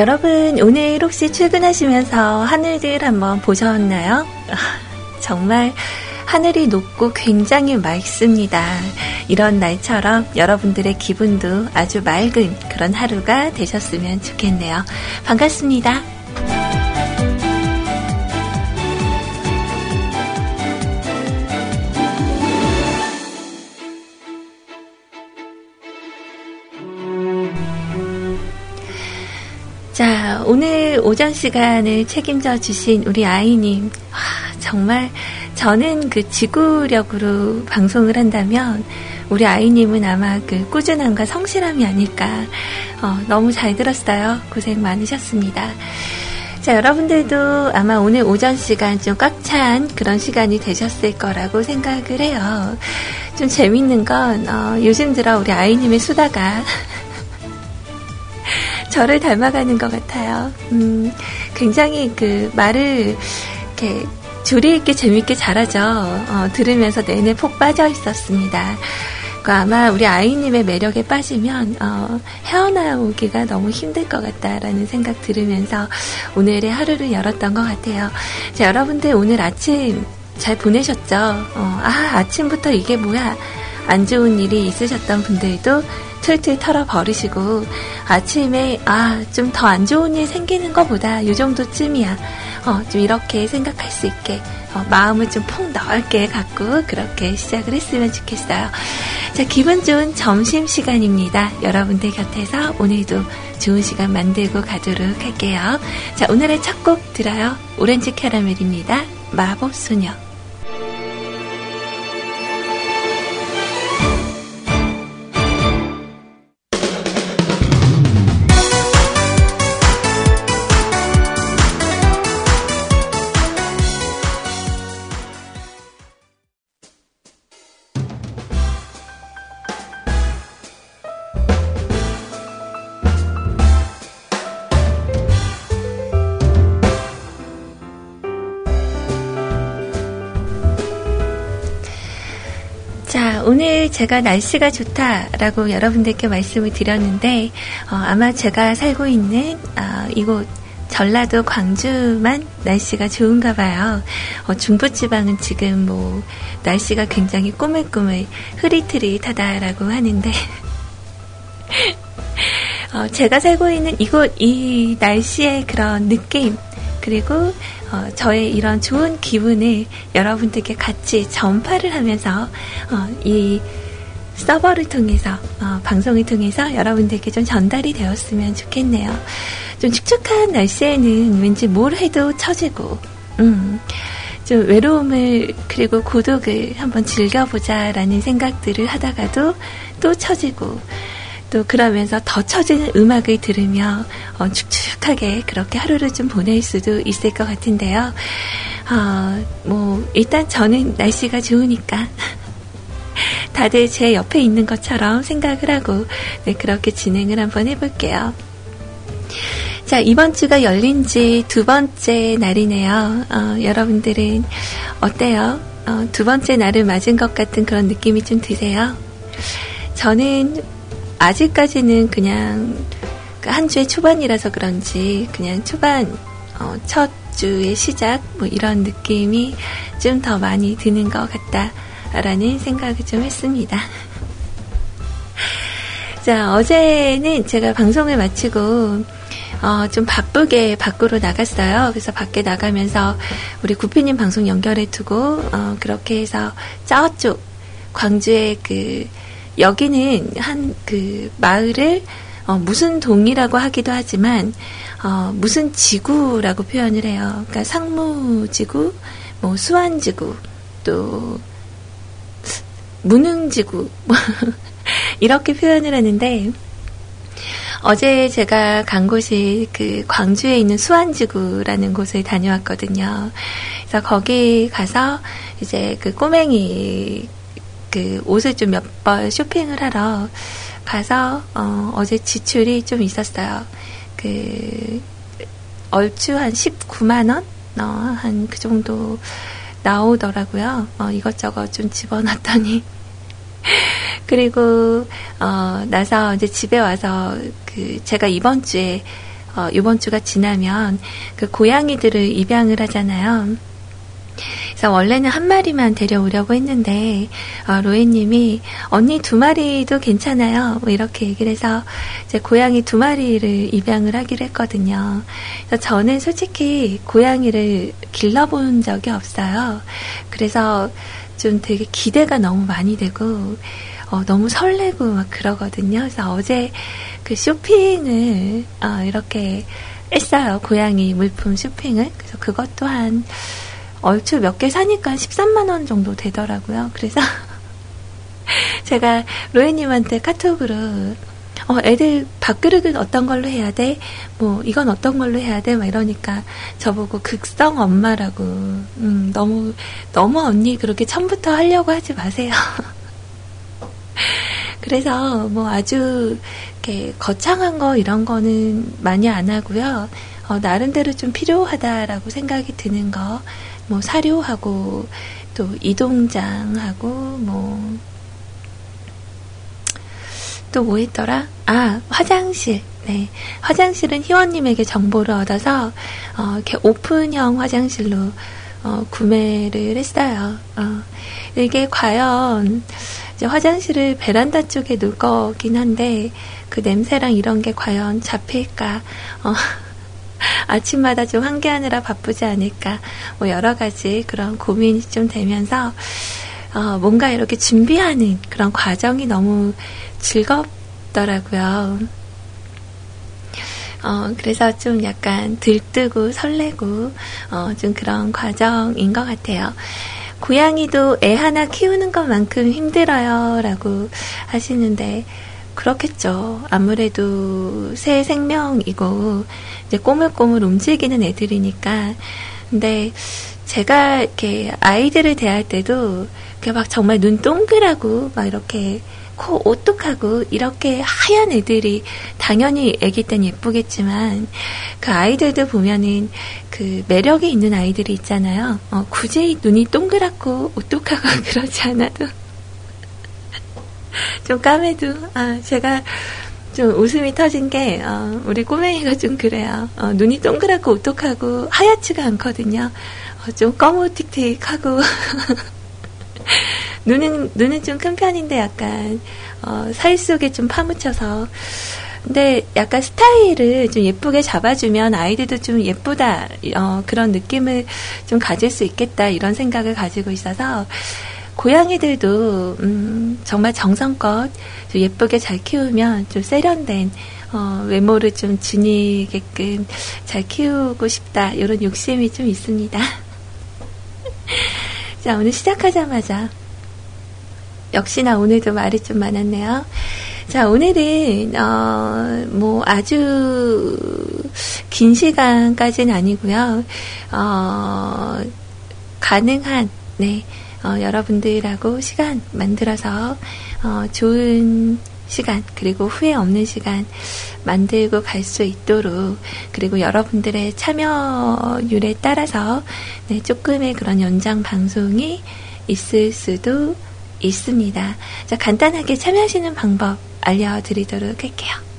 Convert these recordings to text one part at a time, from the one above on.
여러분, 오늘 혹시 출근하시면서 하늘들 한번 보셨나요? 정말 하늘이 높고 굉장히 맑습니다. 이런 날처럼 여러분들의 기분도 아주 맑은 그런 하루가 되셨으면 좋겠네요. 반갑습니다. 오전 시간을 책임져 주신 우리 아이님, 와, 정말 저는 그 지구력으로 방송을 한다면 우리 아이님은 아마 그 꾸준함과 성실함이 아닐까. 어, 너무 잘 들었어요. 고생 많으셨습니다. 자, 여러분들도 아마 오늘 오전 시간 좀 꽉 찬 그런 시간이 되셨을 거라고 생각을 해요. 좀 재밌는 건, 어, 요즘 들어 우리 아이님의 수다가 저를 닮아가는 것 같아요. 음, 굉장히 그 말을 이렇게 조리 있게 재밌게 잘하죠. 어, 들으면서 내내 폭 빠져 있었습니다. 그 아마 우리 아이님의 매력에 빠지면 어, 헤어나오기가 너무 힘들 것 같다라는 생각 들으면서 오늘의 하루를 열었던 것 같아요. 자, 여러분들 오늘 아침 잘 보내셨죠? 어, 아 아침부터 이게 뭐야? 안 좋은 일이 있으셨던 분들도 틀틀 털어 버리시고 아침에 아 좀 더 안 좋은 일 생기는 것보다 이 정도쯤이야 어, 좀 이렇게 생각할 수 있게 어, 마음을 좀 폭 넓게 갖고 그렇게 시작을 했으면 좋겠어요. 자 기분 좋은 점심 시간입니다. 여러분들 곁에서 오늘도 좋은 시간 만들고 가도록 할게요. 자 오늘의 첫 곡 들어요. 오렌지 캐러멜입니다. 마법 소녀. 제가 날씨가 좋다라고 여러분들께 말씀을 드렸는데 어, 아마 제가 살고 있는 어, 이곳 전라도 광주만 날씨가 좋은가 봐요. 어, 중부지방은 지금 뭐 날씨가 굉장히 꾸물꾸물 흐릿흐릿하다라고 하는데 어, 제가 살고 있는 이곳 이 날씨의 그런 느낌 그리고 어, 저의 이런 좋은 기분을 여러분들께 같이 전파를 하면서 어, 이 서버를 통해서 어, 방송을 통해서 여러분들께 좀 전달이 되었으면 좋겠네요. 좀 축축한 날씨에는 왠지 뭘 해도 처지고 음, 좀 외로움을 그리고 고독을 한번 즐겨보자라는 생각들을 하다가도 또 처지고 또 그러면서 더 처지는 음악을 들으며 어, 축축하게 그렇게 하루를 좀 보낼 수도 있을 것 같은데요. 어, 뭐 일단 저는 날씨가 좋으니까 다들 제 옆에 있는 것처럼 생각을 하고 네, 그렇게 진행을 한번 해볼게요. 자, 이번 주가 열린 지 두 번째 날이네요. 어, 여러분들은 어때요? 어, 두 번째 날을 맞은 것 같은 그런 느낌이 좀 드세요? 저는 아직까지는 그냥 그한 주의 초반이라서 그런지 그냥 초반 어, 첫 주의 시작 뭐 이런 느낌이 좀 더 많이 드는 것 같다라는 생각을 좀 했습니다. 자 어제는 제가 방송을 마치고 어, 좀 바쁘게 밖으로 나갔어요. 그래서 밖에 나가면서 우리 구피님 방송 연결해 두고 어, 그렇게 해서 저쪽 광주의 그 여기는 한 그 마을을 어, 무슨 동이라고 하기도 하지만 어, 무슨 지구라고 표현을 해요. 그러니까 상무지구, 뭐 수완지구, 또 무능지구 뭐 이렇게 표현을 하는데 어제 제가 간 곳이 그 광주에 있는 수완지구라는 곳을 다녀왔거든요. 그래서 거기 가서 이제 그 꼬맹이 그 옷을 좀 몇 벌 쇼핑을 하러 가서 어, 어제 지출이 좀 있었어요. 그 얼추 한 19만 원, 어, 한 그 정도 나오더라고요. 어, 이것저것 좀 집어넣었더니 그리고 어, 나서 이제 집에 와서 그 제가 이번 주에 어, 이번 주가 지나면 그 고양이들을 입양을 하잖아요. 그래서 원래는 한 마리만 데려오려고 했는데 어, 로에님이 언니 두 마리도 괜찮아요. 뭐 이렇게 얘기를 해서 제 고양이 두 마리를 입양을 하기로 했거든요. 그래서 저는 솔직히 고양이를 길러본 적이 없어요. 그래서 좀 되게 기대가 너무 많이 되고 어, 너무 설레고 막 그러거든요. 그래서 어제 그 쇼핑을 어, 이렇게 했어요. 고양이 물품 쇼핑을. 그래서 그것도 한 얼추 몇 개 사니까 13만 원 정도 되더라고요. 그래서 제가 로에님한테 카톡으로 어, 애들 밥그릇은 어떤 걸로 해야 돼? 뭐, 이건 어떤 걸로 해야 돼? 막 이러니까 저보고 극성 엄마라고. 음, 너무, 너무 언니 그렇게 처음부터 하려고 하지 마세요. 그래서 뭐 아주 이렇게 거창한 거 이런 거는 많이 안 하고요. 어, 나름대로 좀 필요하다라고 생각이 드는 거, 뭐 사료하고 또 이동장하고 뭐 또뭐 있더라? 아, 화장실. 네. 화장실은 희원님에게 정보를 얻어서, 어, 이렇게 오픈형 화장실로, 어, 구매를 했어요. 어, 이게 과연, 화장실을 베란다 쪽에 놓을 거긴 한데 그 냄새랑 이런 게 과연 잡힐까? 어, 아침마다 좀 환기하느라 바쁘지 않을까? 뭐 여러 가지 그런 고민이 좀 되면서 어, 뭔가 이렇게 준비하는 그런 과정이 너무 즐겁더라고요. 어, 그래서 좀 약간 들뜨고 설레고, 어, 좀 그런 과정인 것 같아요. 고양이도 애 하나 키우는 것만큼 힘들어요. 라고 하시는데, 그렇겠죠. 아무래도 새 생명이고, 이제 꼬물꼬물 움직이는 애들이니까. 근데 제가 이렇게 아이들을 대할 때도, 막 정말 눈 동그라고, 막 이렇게 코 오똑하고 이렇게 하얀 애들이 당연히 애기 땐 예쁘겠지만 그 아이들도 보면은 그 매력이 있는 아이들이 있잖아요. 어, 굳이 눈이 동그랗고 오똑하고 그러지 않아도 좀 까매도 아 제가 좀 웃음이 터진 게 어, 우리 꼬맹이가 좀 그래요. 어, 눈이 동그랗고 오똑하고 하얗지가 않거든요. 어, 좀 검은틱틱하고 눈은 눈은 좀 큰 편인데 약간 어, 살 속에 좀 파묻혀서 근데 약간 스타일을 좀 예쁘게 잡아주면 아이들도 좀 예쁘다 어, 그런 느낌을 좀 가질 수 있겠다 이런 생각을 가지고 있어서 고양이들도 음, 정말 정성껏 좀 예쁘게 잘 키우면 좀 세련된 어, 외모를 좀 지니게끔 잘 키우고 싶다 이런 욕심이 좀 있습니다. 자 오늘 시작하자마자 역시나 오늘도 말이 좀 많았네요. 자, 오늘은, 어, 뭐, 아주 긴 시간까지는 아니고요. 어, 가능한, 네, 어, 여러분들하고 시간 만들어서, 어, 좋은 시간, 그리고 후회 없는 시간 만들고 갈 수 있도록, 그리고 여러분들의 참여율에 따라서, 네, 조금의 그런 연장 방송이 있을 수도 있습니다. 자, 간단하게 참여하시는 방법 알려드리도록 할게요.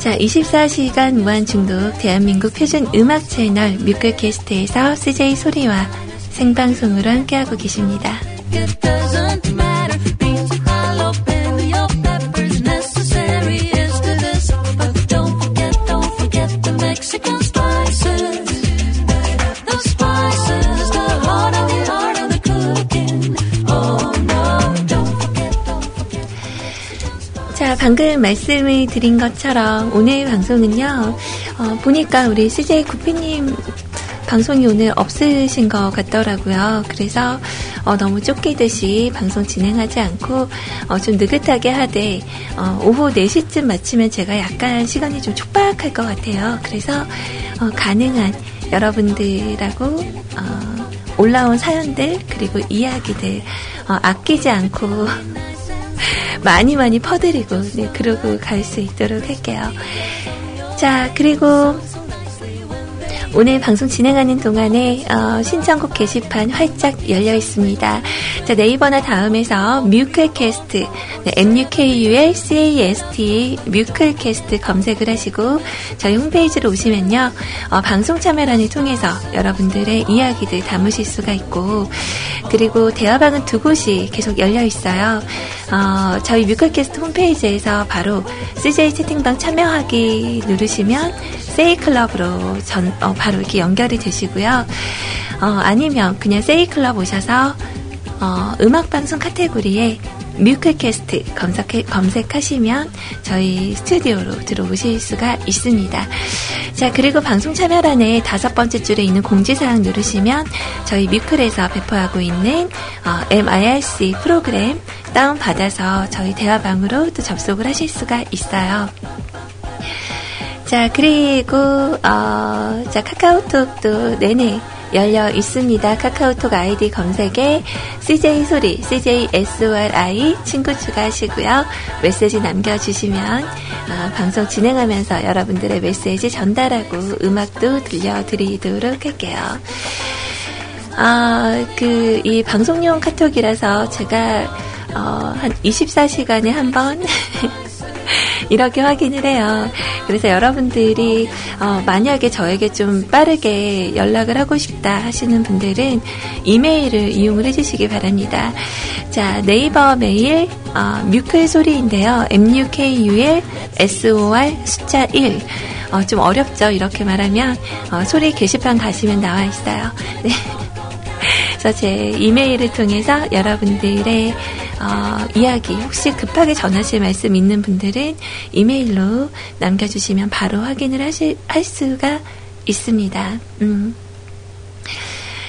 자, 24시간 무한 중독 대한민국 표준 음악 채널 뮤클캐스트에서 CJ 소리와 생방송으로 함께하고 계십니다. 방금 말씀을 드린 것처럼 오늘 방송은요, 어, 보니까 우리 CJ 구피님 방송이 오늘 없으신 것 같더라고요. 그래서 어, 너무 쫓기듯이 방송 진행하지 않고 어, 좀 느긋하게 하되 어, 오후 4시쯤 마치면 제가 약간 시간이 좀 촉박할 것 같아요. 그래서 어, 가능한 여러분들하고 어, 올라온 사연들 그리고 이야기들 어, 아끼지 않고 많이 많이 퍼드리고 네, 그러고 갈 수 있도록 할게요. 자, 그리고 오늘 방송 진행하는 동안에 어, 신청곡 게시판 활짝 열려 있습니다. 자, 네이버나 다음에서 뮤클캐스트, 네, M-U-K-U-L-C-A-S-T 뮤클캐스트 검색을 하시고 저희 홈페이지로 오시면요. 어, 방송 참여란을 통해서 여러분들의 이야기들 담으실 수가 있고 그리고 대화방은 두 곳이 계속 열려 있어요. 어, 저희 뮤클캐스트 홈페이지에서 바로 CJ 채팅방 참여하기 누르시면 세이클럽으로 전, 어, 바로 이렇게 연결이 되시고요. 어, 아니면 그냥 세이클럽 오셔서 어, 음악방송 카테고리에 뮤클캐스트 검색해, 검색하시면 저희 스튜디오로 들어오실 수가 있습니다. 자, 그리고 방송 참여란에 다섯 번째 줄에 있는 공지사항 누르시면 저희 뮤클에서 배포하고 있는 어, MIRC 프로그램 다운받아서 저희 대화방으로 또 접속을 하실 수가 있어요. 자, 그리고, 어, 자, 카카오톡도 내내 열려 있습니다. 카카오톡 아이디 검색에 CJ 소리, CJ SORI 친구 추가하시고요. 메시지 남겨주시면 어, 방송 진행하면서 여러분들의 메시지 전달하고 음악도 들려드리도록 할게요. 아, 그, 이 방송용 카톡이라서 제가, 어, 한 24시간에 한 번, 이렇게 확인을 해요. 그래서 여러분들이 어, 만약에 저에게 좀 빠르게 연락을 하고 싶다 하시는 분들은 이메일을 이용을 해주시기 바랍니다. 자 네이버 메일 어, 뮤클 소리인데요. M-U-K-U-L S-O-R 숫자 1 어, 좀 어렵죠. 이렇게 말하면 어, 소리 게시판 가시면 나와 있어요. 네. 그래서 제 이메일을 통해서 여러분들의 어, 이야기 혹시 급하게 전하실 말씀 있는 분들은 이메일로 남겨주시면 바로 확인을 하실, 할 수가 있습니다. 음.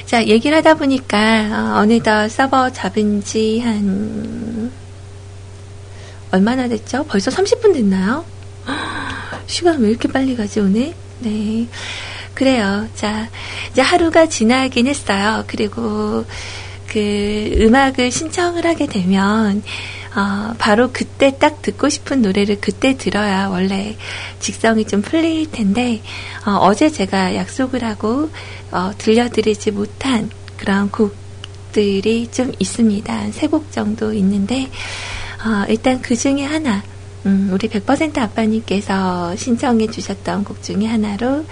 자, 얘기를 하다 보니까, 어, 느덧 서버 잡은 지 한, 얼마나 됐죠? 벌써 30분 됐나요? 시간 왜 이렇게 빨리 가지, 오늘? 네. 그래요. 자, 이제 하루가 지나긴 했어요. 그리고 그 음악을 신청을 하게 되면 어, 바로 그때 딱 듣고 싶은 노래를 그때 들어야 원래 직성이 좀 풀릴 텐데 어, 제 제가 약속을 하고 어, 들려드리지 못한 그런 곡들이 좀 있습니다. 세 곡 정도 있는데 어, 일단 그 중에 하나 음, 우리 100% 아빠님께서 신청해 주셨던 곡 중에 하나로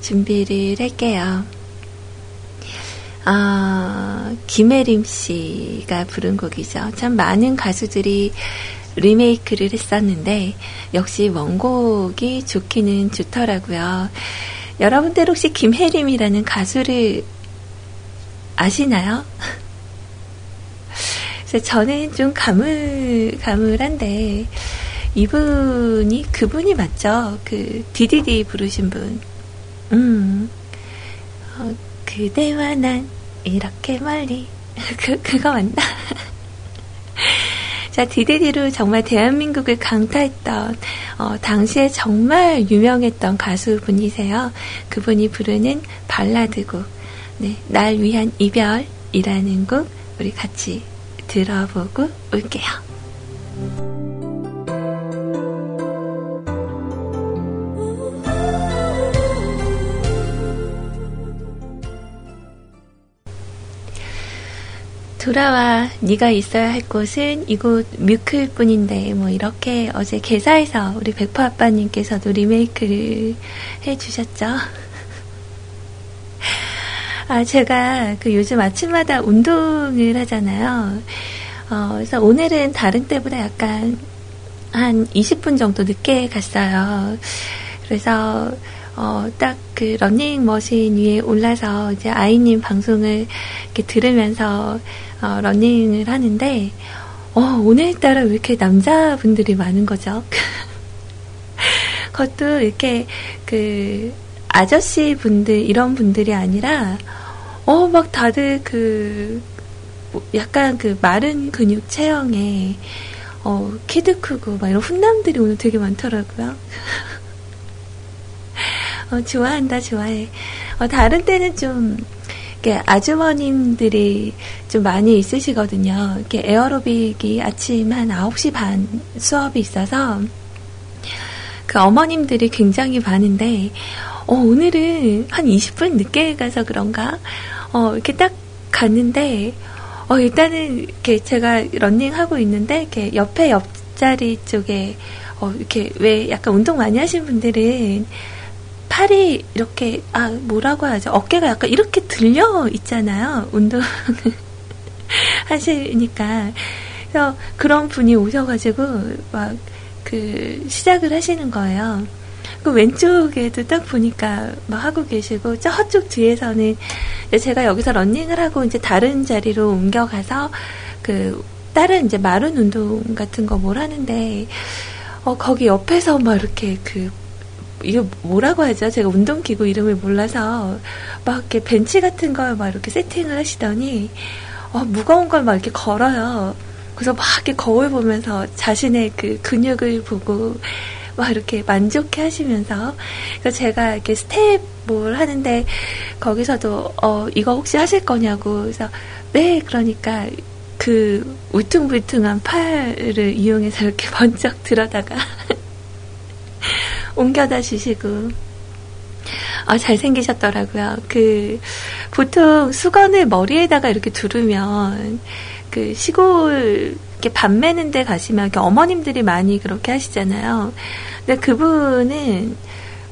준비를 할게요. 아, 김혜림 씨가 부른 곡이죠. 참 많은 가수들이 리메이크를 했었는데, 역시 원곡이 좋기는 좋더라고요. 여러분들 혹시 김혜림이라는 가수를 아시나요? 그래서 저는 좀 가물, 가물한데, 이분이 그분이 맞죠? 그 디디디 부르신 분. 그대와 난 이렇게 멀리. 그, 그거 맞나? 자, 디디디로 정말 대한민국을 강타했던, 어, 당시에 정말 유명했던 가수분이세요. 그분이 부르는 발라드곡, 네, 날 위한 이별이라는 곡, 우리 같이 들어보고 올게요. 돌아와 네가 있어야 할 곳은 이곳 뮤클 뿐인데 뭐 이렇게 어제 개사에서 우리 백퍼 아빠님께서도 리메이크를 해주셨죠. 아 제가 그 요즘 아침마다 운동을 하잖아요. 어, 그래서 오늘은 다른 때보다 약간 한 20분 정도 늦게 갔어요. 그래서 어, 딱 그 러닝머신 위에 올라서 이제 아이님 방송을 이렇게 들으면서 어, 러닝을 하는데, 어, 오늘따라 왜 이렇게 남자분들이 많은 거죠? 그것도 이렇게 그 아저씨 분들, 이런 분들이 아니라, 어, 막 다들 그, 뭐 약간 그 마른 근육 체형에, 어, 키도 크고, 막 이런 훈남들이 오늘 되게 많더라고요. 어, 좋아한다, 좋아해. 어, 다른 때는 좀, 이렇게 아주머님들이 좀 많이 있으시거든요. 이렇게 에어로빅이 아침 한 9시 반 수업이 있어서, 그 어머님들이 굉장히 많은데, 어, 오늘은 한 20분 늦게 가서 그런가? 어, 이렇게 딱 갔는데, 어, 일단은 이렇게 제가 런닝하고 있는데, 이렇게 옆에 옆자리 쪽에, 어, 이렇게 왜 약간 운동 많이 하신 분들은 팔이 이렇게 아 뭐라고 하죠 어깨가 약간 이렇게 들려 있잖아요 운동 하시니까 그래서 그런 분이 오셔가지고 막 그 시작을 하시는 거예요. 그 왼쪽에도 딱 보니까 막 하고 계시고 저쪽 뒤에서는 제가 여기서 런닝을 하고 이제 다른 자리로 옮겨가서 그 다른 이제 다른 운동 같은 거 뭘 하는데 어 거기 옆에서 막 이렇게 그 이게 뭐라고 하죠? 제가 운동기구 이름을 몰라서 막 이렇게 벤치 같은 걸 막 이렇게 세팅을 하시더니 어, 무거운 걸 막 이렇게 걸어요. 그래서 막 이렇게 거울 보면서 자신의 그 근육을 보고 막 이렇게 만족해 하시면서 그래서 제가 이렇게 스텝 뭘 하는데 거기서도 어 이거 혹시 하실 거냐고 그래서 네 그러니까 그 울퉁불퉁한 팔을 이용해서 이렇게 번쩍 들어다가 옮겨다 주시고 아, 잘생기셨더라고요. 그, 보통 수건을 머리에다가 이렇게 두르면, 그, 시골, 이렇게 밥 매는 데 가시면, 이렇게 어머님들이 많이 그렇게 하시잖아요. 근데 그분은,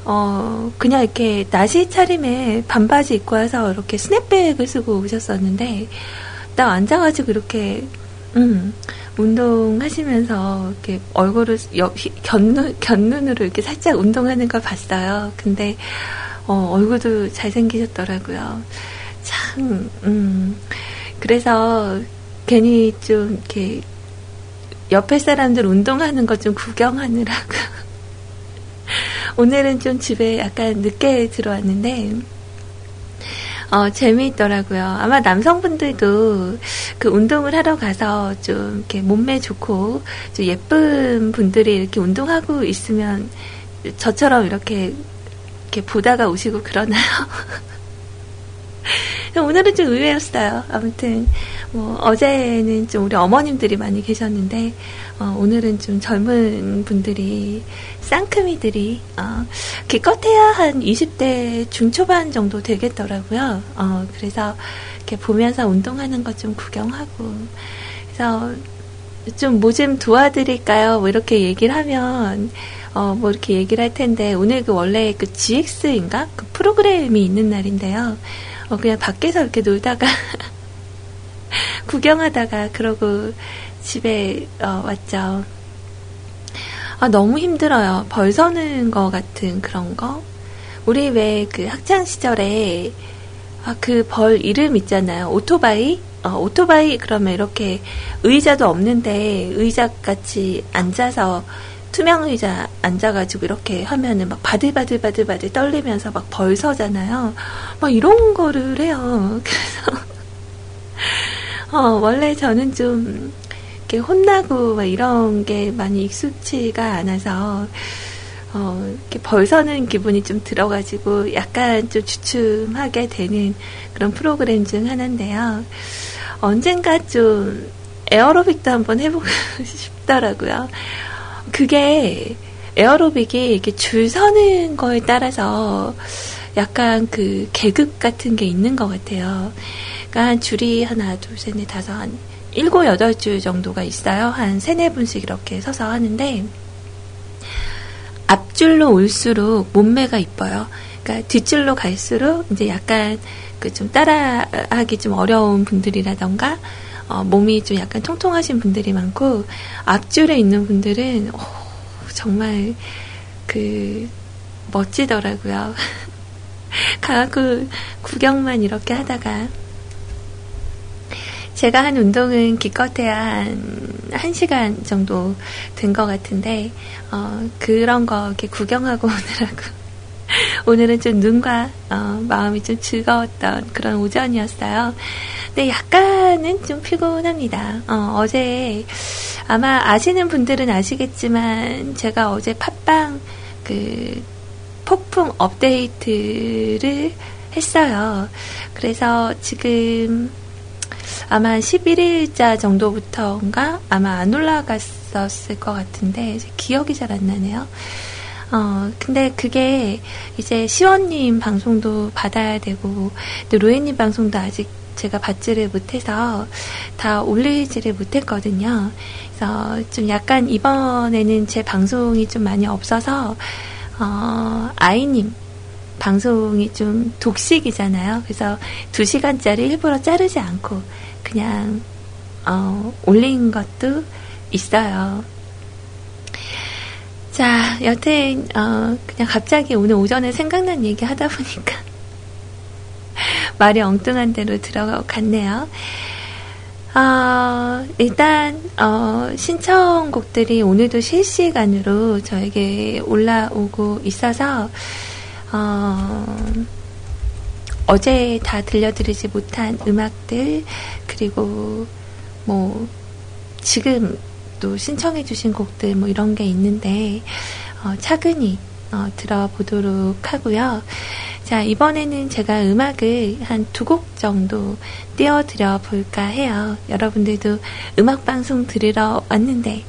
어, 그냥 이렇게 나시 차림에 반바지 입고 와서 이렇게 스냅백을 쓰고 오셨었는데, 딱 앉아가지고 이렇게, 음, 운동하시면서 이렇게 얼굴을 여, 견눈, 견눈으로 이렇게 살짝 운동하는 걸 봤어요. 근데 어, 얼굴도 잘생기셨더라고요. 참, 음, 그래서 괜히 좀 이렇게 옆에 사람들 운동하는 거좀 구경하느라고. 오늘은 좀 집에 약간 늦게 들어왔는데, 어, 재미있더라고요. 아마 남성분들도 그 운동을 하러 가서 좀 이렇게 몸매 좋고 좀 예쁜 분들이 이렇게 운동하고 있으면 저처럼 이렇게 이렇게 보다가 오시고 그러나요? 오늘은 좀 의외였어요. 아무튼 뭐 어제는 좀 우리 어머님들이 많이 계셨는데 어, 오늘은 좀 젊은 분들이 쌍크미들이 어, 기껏해야 한 20대 중초반 정도 되겠더라고요. 어, 그래서 이렇게 보면서 운동하는 것 좀 구경하고 그래서 좀 뭐 좀 도와드릴까요? 뭐 이렇게 얘기를 하면 어, 뭐 이렇게 얘기를 할 텐데 오늘 그 원래 그 GX인가 그 프로그램이 있는 날인데요. 어, 그냥 밖에서 이렇게 놀다가 구경하다가 그러고 집에 어, 왔죠. 아, 너무 힘들어요. 벌 서는 거 같은 그런 거. 우리 왜 그 학창 시절에 아, 그 벌 이름 있잖아요. 오토바이? 어, 오토바이 그러면 이렇게 의자도 없는데 의자 같이 앉아서 투명 의자 앉아가지고 이렇게 하면은 막 바들바들바들바들 떨리면서 막 벌 서잖아요. 막 이런 거를 해요. 그래서 어, 원래 저는 좀 이렇게 혼나고 막 이런 게 많이 익숙치가 않아서 어, 이렇게 벌서는 기분이 좀 들어가지고 약간 좀 주춤하게 되는 그런 프로그램 중 하나인데요. 언젠가 좀 에어로빅도 한번 해보고 싶더라고요. 그게 에어로빅이 이렇게 줄 서는 거에 따라서 약간 그 계급 같은 게 있는 것 같아요. 그러니까 한 줄이 하나, 둘, 셋, 넷, 다섯, 한 일곱, 여덟 줄 정도가 있어요. 한 세네 분씩 이렇게 서서 하는데, 앞줄로 올수록 몸매가 이뻐요. 그러니까 뒷줄로 갈수록 이제 약간 그 좀 따라하기 좀 어려운 분들이라던가, 어, 몸이 좀 약간 통통하신 분들이 많고, 앞줄에 있는 분들은, 오, 정말 그, 멋지더라고요. 가고 구경만 이렇게 하다가 제가 한 운동은 기껏해야 한 1시간 정도 된 것 같은데, 어, 그런 거 이렇게 구경하고 오느라고. 오늘은 좀 눈과 어, 마음이 좀 즐거웠던 그런 오전이었어요. 근데 약간은 좀 피곤합니다. 어, 제 아마 아시는 분들은 아시겠지만 제가 어제 팟빵 그 폭풍 업데이트를 했어요. 그래서 지금 아마 11일자 정도부터인가 아마 안 올라갔었을 것 같은데 기억이 잘 안 나네요. 어, 근데 그게 이제 시원님 방송도 받아야 되고, 또 로에님 방송도 아직 제가 받지를 못해서 다 올리지를 못했거든요. 그래서 좀 약간 이번에는 제 방송이 좀 많이 없어서, 어, 아이님 방송이 좀 독식이잖아요. 그래서 두 시간짜리 일부러 자르지 않고 그냥 어, 올린 것도 있어요. 자, 여튼 어, 그냥 갑자기 오늘 오전에 생각난 얘기 하다 보니까 말이 엉뚱한 대로 들어갔네요. 어, 일단 어, 신청곡들이 오늘도 실시간으로 저에게 올라오고 있어서 어, 어제 다 들려드리지 못한 음악들 그리고 뭐 지금 또 신청해주신 곡들 뭐 이런 게 있는데 어, 차근히 어, 들어보도록 하고요. 자, 이번에는 제가 음악을 한 두 곡 정도 띄워드려 볼까 해요. 여러분들도 음악방송 들으러 왔는데,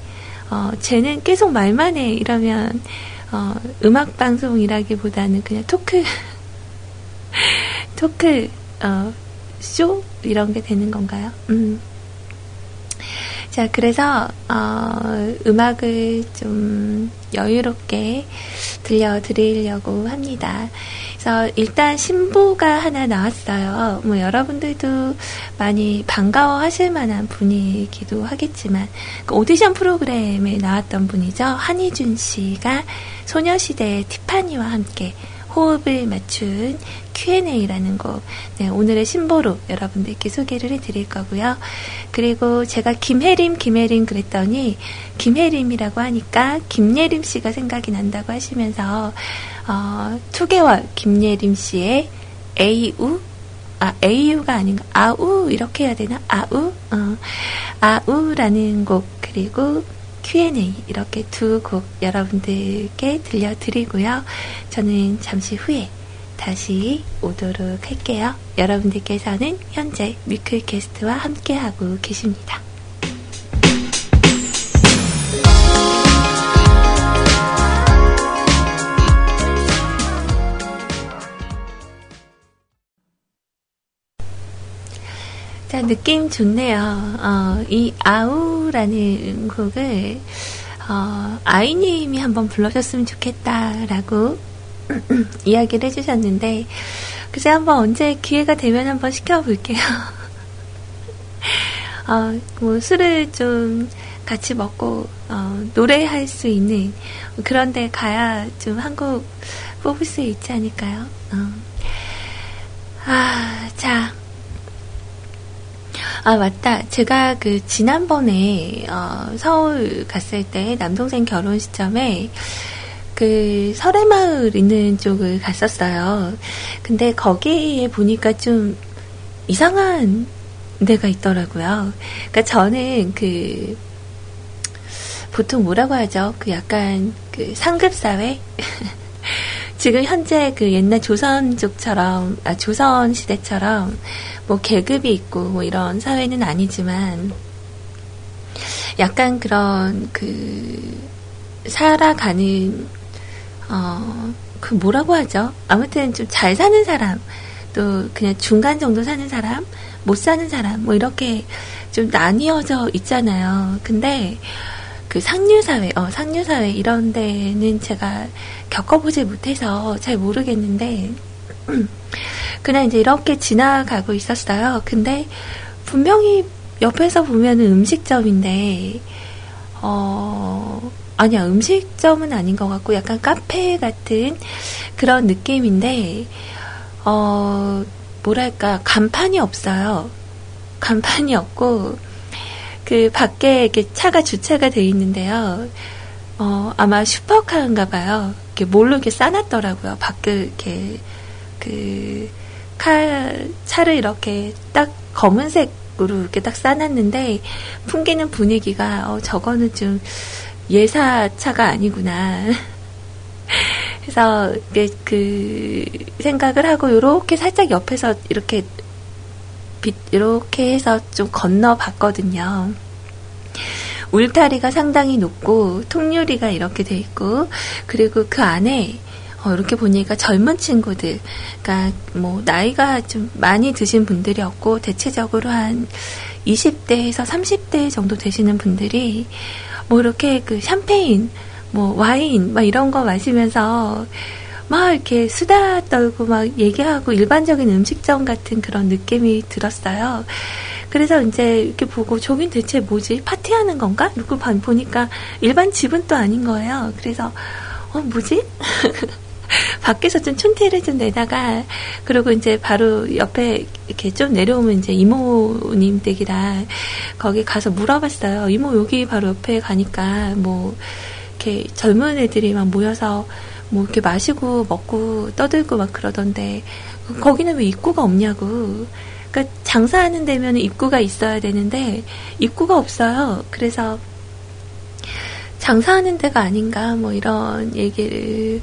어, 쟤는 계속 말만 해. 이러면, 어, 음악방송이라기보다는 그냥 토크, 토크, 어, 쇼? 이런 게 되는 건가요? 음. 자, 그래서, 어, 음악을 좀 여유롭게 들려드리려고 합니다. 그래서 일단 신보가 하나 나왔어요. 뭐 여러분들도 많이 반가워 하실 만한 분이기도 하겠지만, 그 오디션 프로그램에 나왔던 분이죠. 한희준 씨가 소녀시대의 티파니와 함께 호흡을 맞춘 Q&A라는 곡, 네, 오늘의 신보로 여러분들께 소개를 해드릴 거고요. 그리고 제가 김혜림, 김혜림 그랬더니 김혜림이라고 하니까 김예림 씨가 생각이 난다고 하시면서 어, 2개월 김예림 씨의 AU 아, AU가 아닌가? 아우, 이렇게 해야 되나? 아우? 어, 아우라는 곡, 그리고 Q&A 이렇게 두 곡 여러분들께 들려드리고요. 저는 잠시 후에 다시 오도록 할게요. 여러분들께서는 현재 뮤클캐스트와 함께하고 계십니다. 자, 느낌 좋네요. 어, 이 아우라는 곡을, 어, 아이님이 한번 불러줬으면 좋겠다라고 이야기를 해주셨는데, 글쎄 한번 언제 기회가 되면 한번 시켜볼게요. 어, 뭐, 술을 좀 같이 먹고, 어, 노래할 수 있는 그런 데 가야 좀 한국 뽑을 수 있지 않을까요? 어. 아, 자. 아, 맞다. 제가 그 지난번에 어, 서울 갔을 때 남동생 결혼 시점에 그 설해마을 있는 쪽을 갔었어요. 근데 거기에 보니까 좀 이상한 데가 있더라고요. 그러니까 저는 그 보통 뭐라고 하죠? 그 약간 그 상급 사회 지금 현재 그 옛날 조선족처럼, 아, 조선 시대처럼 뭐 계급이 있고 뭐 이런 사회는 아니지만 약간 그런 그 살아가는 어, 그 뭐라고 하죠? 아무튼 좀 잘 사는 사람 또 그냥 중간 정도 사는 사람, 못 사는 사람, 뭐 이렇게 좀 나뉘어져 있잖아요. 근데 그 상류사회, 어, 상류사회 이런 데는 제가 겪어보지 못해서 잘 모르겠는데, 그냥 이제 이렇게 지나가고 있었어요. 근데 분명히 옆에서 보면은 음식점인데, 어, 아니야, 음식점은 아닌 것 같고, 약간 카페 같은 그런 느낌인데, 어, 뭐랄까, 간판이 없어요. 간판이 없고, 그 밖에 이렇게 차가 주차가 돼 있는데요. 어, 아마 슈퍼카인가 봐요. 이렇게 몰로 이렇게 싸놨더라고요. 밖에 이렇게, 그, 칼, 차를 이렇게 딱 검은색으로 이렇게 딱 싸놨는데, 풍기는 분위기가, 어, 저거는 좀 예사차가 아니구나. 그래서 그 생각을 하고 이렇게 살짝 옆에서 이렇게 이렇게 해서 좀 건너 봤거든요. 울타리가 상당히 높고 통유리가 이렇게 돼 있고 그리고 그 안에 어, 이렇게 보니까 젊은 친구들, 그러니까 뭐 나이가 좀 많이 드신 분들이었고 대체적으로 한 20대에서 30대 정도 되시는 분들이 뭐 이렇게 그 샴페인, 뭐 와인, 막 이런 거 마시면서 막 이렇게 수다 떨고 막 얘기하고 일반적인 음식점 같은 그런 느낌이 들었어요. 그래서 이제 이렇게 보고 저긴 대체 뭐지? 파티하는 건가? 이렇게 보니까 일반 집은 또 아닌 거예요. 그래서 어 뭐지? 밖에서 좀 춘태를 좀 내다가 그리고 이제 바로 옆에 이렇게 좀 내려오면 이제 이모님 댁이라 거기 가서 물어봤어요. 이모 여기 바로 옆에 가니까 뭐 이렇게 젊은 애들이 막 모여서 뭐 이렇게 마시고 먹고 떠들고 막 그러던데 거기는 왜 입구가 없냐고. 그러니까 장사하는 데면 입구가 있어야 되는데 입구가 없어요. 그래서 장사하는 데가 아닌가 뭐 이런 얘기를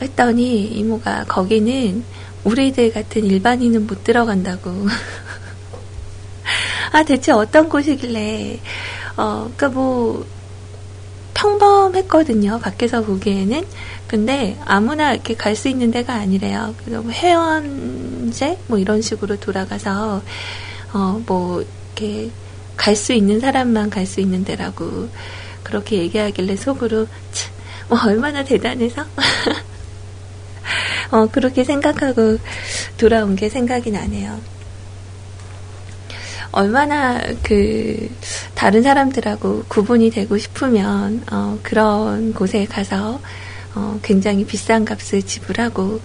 했더니 이모가 거기는 우리들 같은 일반인은 못 들어간다고. 아 대체 어떤 곳이길래 어 그러니까 뭐 평범했거든요. 밖에서 보기에는. 근데 아무나 이렇게 갈 수 있는 데가 아니래요. 그래서 뭐 회원제 뭐 이런 식으로 돌아가서 어 뭐 이렇게 갈 수 있는 사람만 갈 수 있는 데라고 그렇게 얘기하길래 속으로 참, 뭐 얼마나 대단해서 어 그렇게 생각하고 돌아온 게 생각이 나네요. 얼마나 그 다른 사람들하고 구분이 되고 싶으면 어, 그런 곳에 가서 어, 굉장히 비싼 값을 지불하고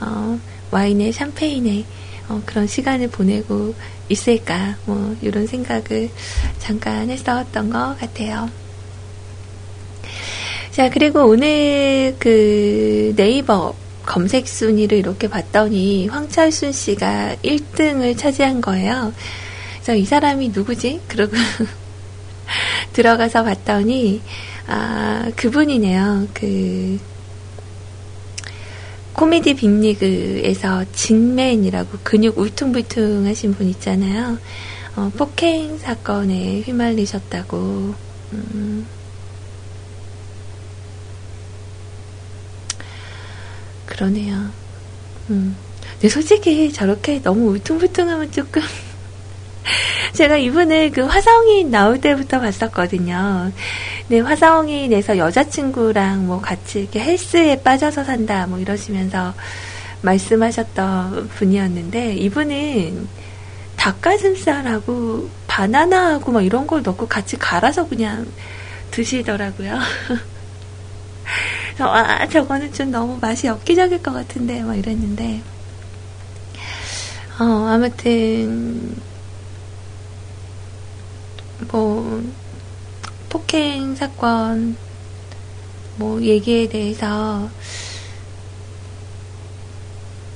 어, 와인에 샴페인에 어, 그런 시간을 보내고 있을까 뭐 이런 생각을 잠깐 했었던 것 같아요. 자 그리고 오늘 그 네이버 검색 순위를 이렇게 봤더니 황철순 씨가 1등을 차지한 거예요. 그래서 이 사람이 누구지? 그러고 들어가서 봤더니 아 그분이네요. 그 코미디 빅리그에서 징맨이라고 근육 울퉁불퉁 하신 분 있잖아요. 어, 폭행 사건에 휘말리셨다고. 음. 그러네요. 음. 근데 솔직히 저렇게 너무 울퉁불퉁하면 조금 제가 이분을 그 화성인 나올 때부터 봤었거든요. 네, 화성인에서 여자친구랑 뭐 같이 이렇게 헬스에 빠져서 산다 뭐 이러시면서 말씀하셨던 분이었는데 이분은 닭가슴살하고 바나나하고 막 이런 걸 넣고 같이 갈아서 그냥 드시더라고요. 아, 저거는 좀 너무 맛이 엽기적일 것 같은데, 막 이랬는데. 어, 아무튼, 뭐, 폭행 사건, 뭐, 얘기에 대해서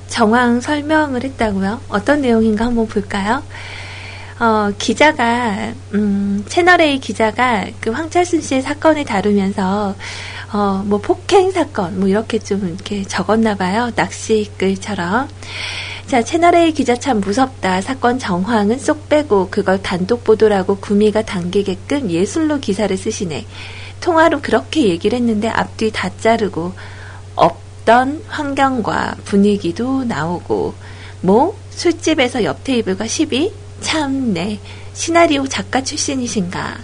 정황 설명을 했다고요? 어떤 내용인가 한번 볼까요? 어, 기자가, 음, 채널A 기자가 그 황철순 씨의 사건을 다루면서, 어, 뭐 폭행 사건, 뭐 이렇게 좀 이렇게 적었나 봐요. 낚시 글처럼. 자, 채널A 기자 참 무섭다. 사건 정황은 쏙 빼고 그걸 단독 보도라고 구미가 당기게끔 예술로 기사를 쓰시네. 통화로 그렇게 얘기를 했는데 앞뒤 다 자르고 없던 환경과 분위기도 나오고 뭐? 술집에서 옆 테이블과 시비? 참네. 시나리오 작가 출신이신가.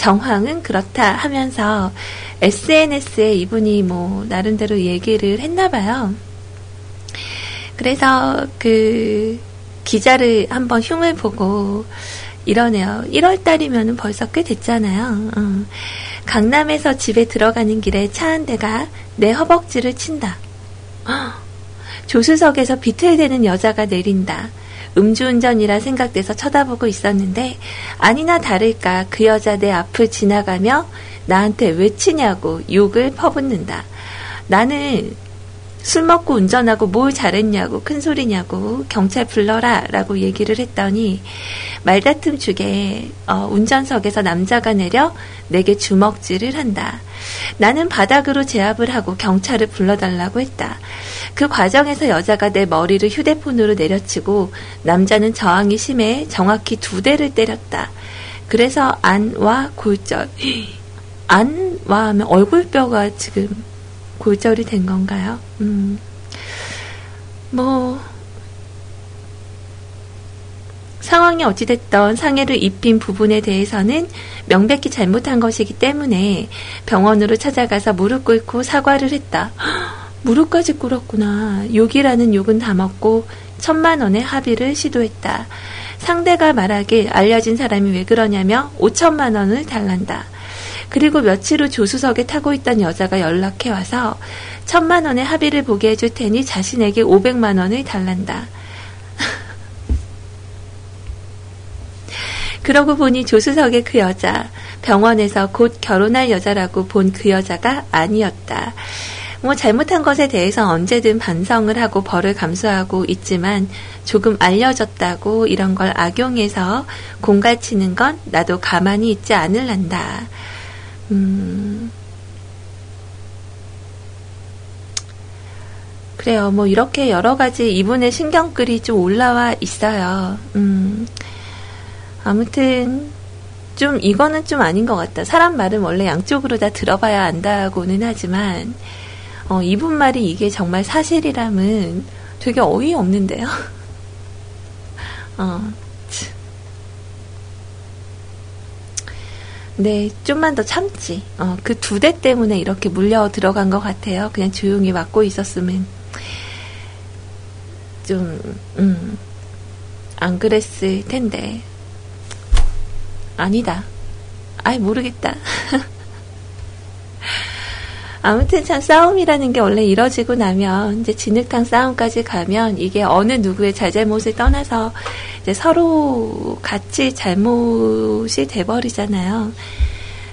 정황은 그렇다 하면서 SNS에 이분이 뭐 나름대로 얘기를 했나 봐요. 그래서 그 기자를 한번 흉을 보고 이러네요. 1월 달이면 벌써 꽤 됐잖아요. 어. 강남에서 집에 들어가는 길에 차 한 대가 내 허벅지를 친다. 조수석에서 비틀대는 여자가 내린다. 음주운전이라 생각돼서 쳐다보고 있었는데 아니나 다를까 그 여자 내 앞을 지나가며 나한테 왜 치냐고 욕을 퍼붓는다. 나는 술 먹고 운전하고 뭘 잘했냐고 큰 소리냐고 경찰 불러라 라고 얘기를 했더니 말다툼 중에 어, 운전석에서 남자가 내려 내게 주먹질을 한다. 나는 바닥으로 제압을 하고 경찰을 불러달라고 했다. 그 과정에서 여자가 내 머리를 휴대폰으로 내려치고 남자는 저항이 심해 정확히 두 대를 때렸다. 그래서 안와 골절. 안와 하면 얼굴뼈가 지금 골절이 된 건가요? 음. 뭐, 상황이 어찌됐던 상해를 입힌 부분에 대해서는 명백히 잘못한 것이기 때문에 병원으로 찾아가서 무릎 꿇고 사과를 했다. 무릎까지 꿇었구나. 욕이라는 욕은 다 먹고 천만 원의 합의를 시도했다. 상대가 말하길 알려진 사람이 왜 그러냐며 오천만 원을 달란다. 그리고 며칠 후 조수석에 타고 있던 여자가 연락해 와서 천만 원의 합의를 보게 해줄 테니 자신에게 오백만 원을 달란다. 그러고 보니 조수석의 그 여자, 병원에서 곧 결혼할 여자라고 본 그 여자가 아니었다. 뭐 잘못한 것에 대해서 언제든 반성을 하고 벌을 감수하고 있지만 조금 알려졌다고 이런 걸 악용해서 공갈치는 건 나도 가만히 있지 않을란다. 음. 그래요. 뭐 이렇게 여러 가지 이분의 신경글이 좀 올라와 있어요. 음. 아무튼 좀 이거는 좀 아닌 것 같다. 사람 말은 원래 양쪽으로 다 들어봐야 안다고는 하지만 어, 이분 말이 이게 정말 사실이라면 되게 어이없는데요. 어, 네, 좀만 더 참지. 어, 그 두 대 때문에 이렇게 물려 들어간 것 같아요. 그냥 조용히 맡고 있었으면 좀, 음, 안 그랬을 텐데. 아니다. 아이, 모르겠다. 아무튼 참 싸움이라는 게 원래 이뤄지고 나면 이제 진흙탕 싸움까지 가면 이게 어느 누구의 잘잘못을 떠나서 이제 서로 같이 잘못이 돼버리잖아요.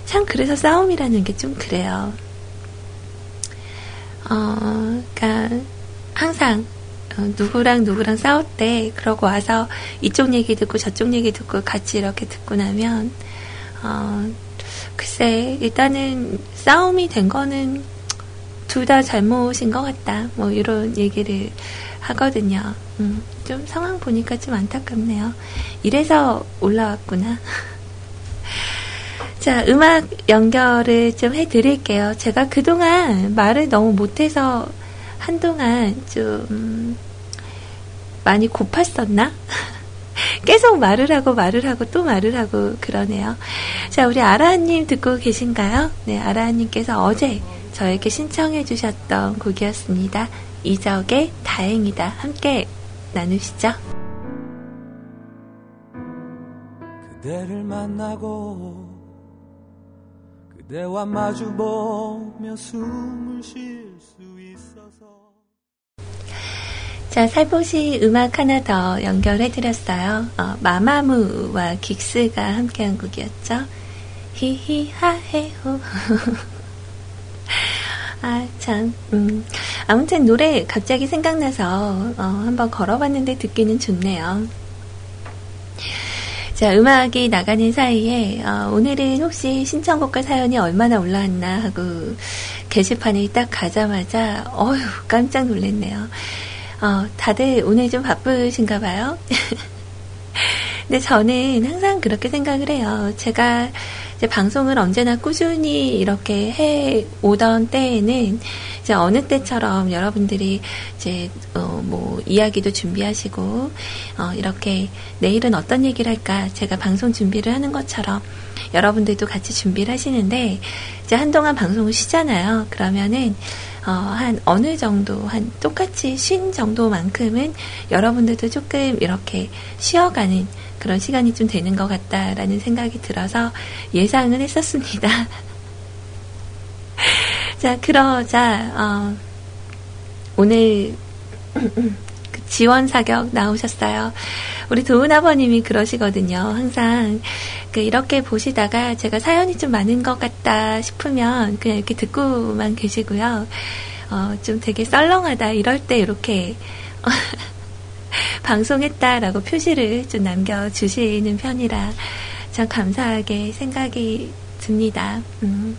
참 그래서 싸움이라는 게 좀 그래요. 어, 그러니까 항상 어, 누구랑 누구랑 때 그러고 와서 이쪽 얘기 듣고 저쪽 얘기 듣고 같이 이렇게 듣고 나면 어, 글쎄 일단은 싸움이 된 거는 둘 다 잘못인 것 같다. 뭐 이런 얘기를 하거든요. 음, 좀 상황 보니까 좀 안타깝네요. 이래서 올라왔구나. 자, 음악 연결을 좀 해드릴게요. 제가 그동안 말을 너무 못해서 한동안 좀 많이 고팠었나? 계속 말을 하고 말을 하고 또 말을 하고 그러네요. 자, 우리 아라님 듣고 계신가요? 네, 아라님께서 어제 저에게 신청해 주셨던 곡이었습니다. 이적의 다행이다. 함께 나누시죠. 그대를 만나고 그대와 마주보며 숨을 쉴 수 자, 살포시 음악 하나 더 연결해드렸어요. 어, 마마무와 긱스가 함께한 곡이었죠. 히히하헤호. 아, 참, 음. 아무튼 노래 갑자기 생각나서, 어, 한번 걸어봤는데 듣기는 좋네요. 자, 음악이 나가는 사이에, 어, 오늘은 혹시 신청곡과 사연이 얼마나 올라왔나 하고, 게시판에 딱 가자마자, 어휴, 깜짝 놀랐네요. 어, 다들 오늘 좀 바쁘신가 봐요. 근데 저는 항상 그렇게 생각을 해요. 제가 이제 방송을 언제나 꾸준히 이렇게 해 오던 때에는 이제 어느 때처럼 여러분들이 이제 어, 뭐 이야기도 준비하시고 어, 이렇게 내일은 어떤 얘기를 할까 제가 방송 준비를 하는 것처럼 여러분들도 같이 준비를 하시는데 이제 한동안 방송을 쉬잖아요. 그러면은 어, 한 어느 정도, 한 똑같이 쉰 정도만큼은 여러분들도 조금 이렇게 쉬어가는 그런 시간이 좀 되는 것 같다라는 생각이 들어서 예상을 했었습니다. 자, 그러자, 어, 오늘 그 지원 사격 나오셨어요. 우리 도은 아버님이 그러시거든요. 항상 그 이렇게 보시다가 제가 사연이 좀 많은 것 같다 싶으면 그냥 이렇게 듣고만 계시고요. 어, 좀 되게 썰렁하다 이럴 때 이렇게 방송했다라고 표시를 좀 남겨주시는 편이라 참 감사하게 생각이 듭니다. 음.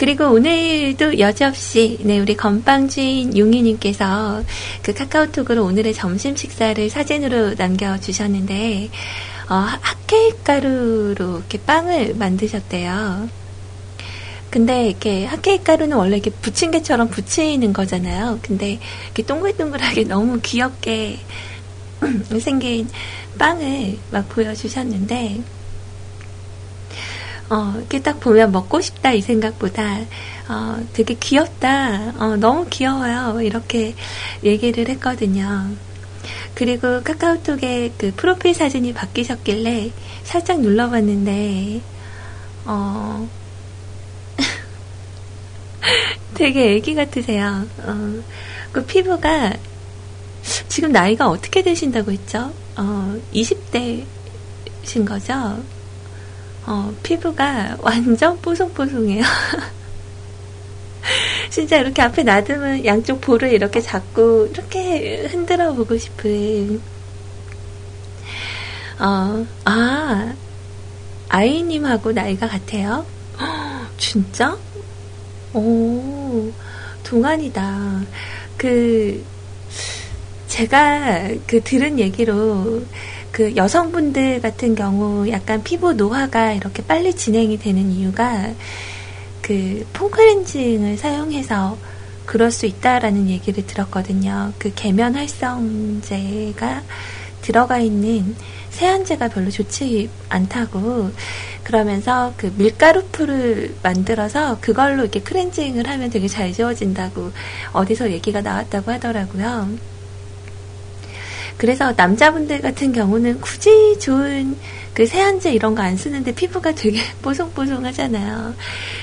그리고 오늘도 여지없이 네 우리 건빵주인 용희님께서 그 카카오톡으로 오늘의 점심 식사를 사진으로 남겨주셨는데 어, 핫케이크 가루로 이렇게 빵을 만드셨대요. 근데 이렇게 핫케이크 가루는 원래 이렇게 부침개처럼 부치는 거잖아요. 근데 이렇게 동글동글하게 너무 귀엽게 생긴 빵을 막 보여주셨는데 어, 이렇게 딱 보면 먹고 싶다 이 생각보다 어, 되게 귀엽다. 어, 너무 귀여워요. 이렇게 얘기를 했거든요. 그리고 카카오톡에 그 프로필 사진이 바뀌셨길래 살짝 눌러봤는데, 어, 되게 애기 같으세요. 어, 그 피부가 지금 나이가 어떻게 되신다고 했죠? 어, 20대신 거죠? 어, 피부가 완전 뽀송뽀송해요. 진짜 이렇게 앞에 놔두면 양쪽 볼을 이렇게 잡고 이렇게 흔들어 보고 싶은. 어, 아, 아이님하고 나이가 같아요? 진짜? 오, 동안이다. 그, 제가 그 들은 얘기로 그 여성분들 같은 경우 약간 피부 노화가 이렇게 빨리 진행이 되는 이유가 그 폼클렌징을 사용해서 그럴 수 있다라는 얘기를 들었거든요. 그 계면 활성제가 들어가 있는 세안제가 별로 좋지 않다고 그러면서 그 밀가루 풀을 만들어서 그걸로 이렇게 클렌징을 하면 되게 잘 지워진다고 어디서 얘기가 나왔다고 하더라고요. 그래서 남자분들 같은 경우는 굳이 좋은 그 세안제 이런 거 안 쓰는데 피부가 되게 뽀송뽀송하잖아요.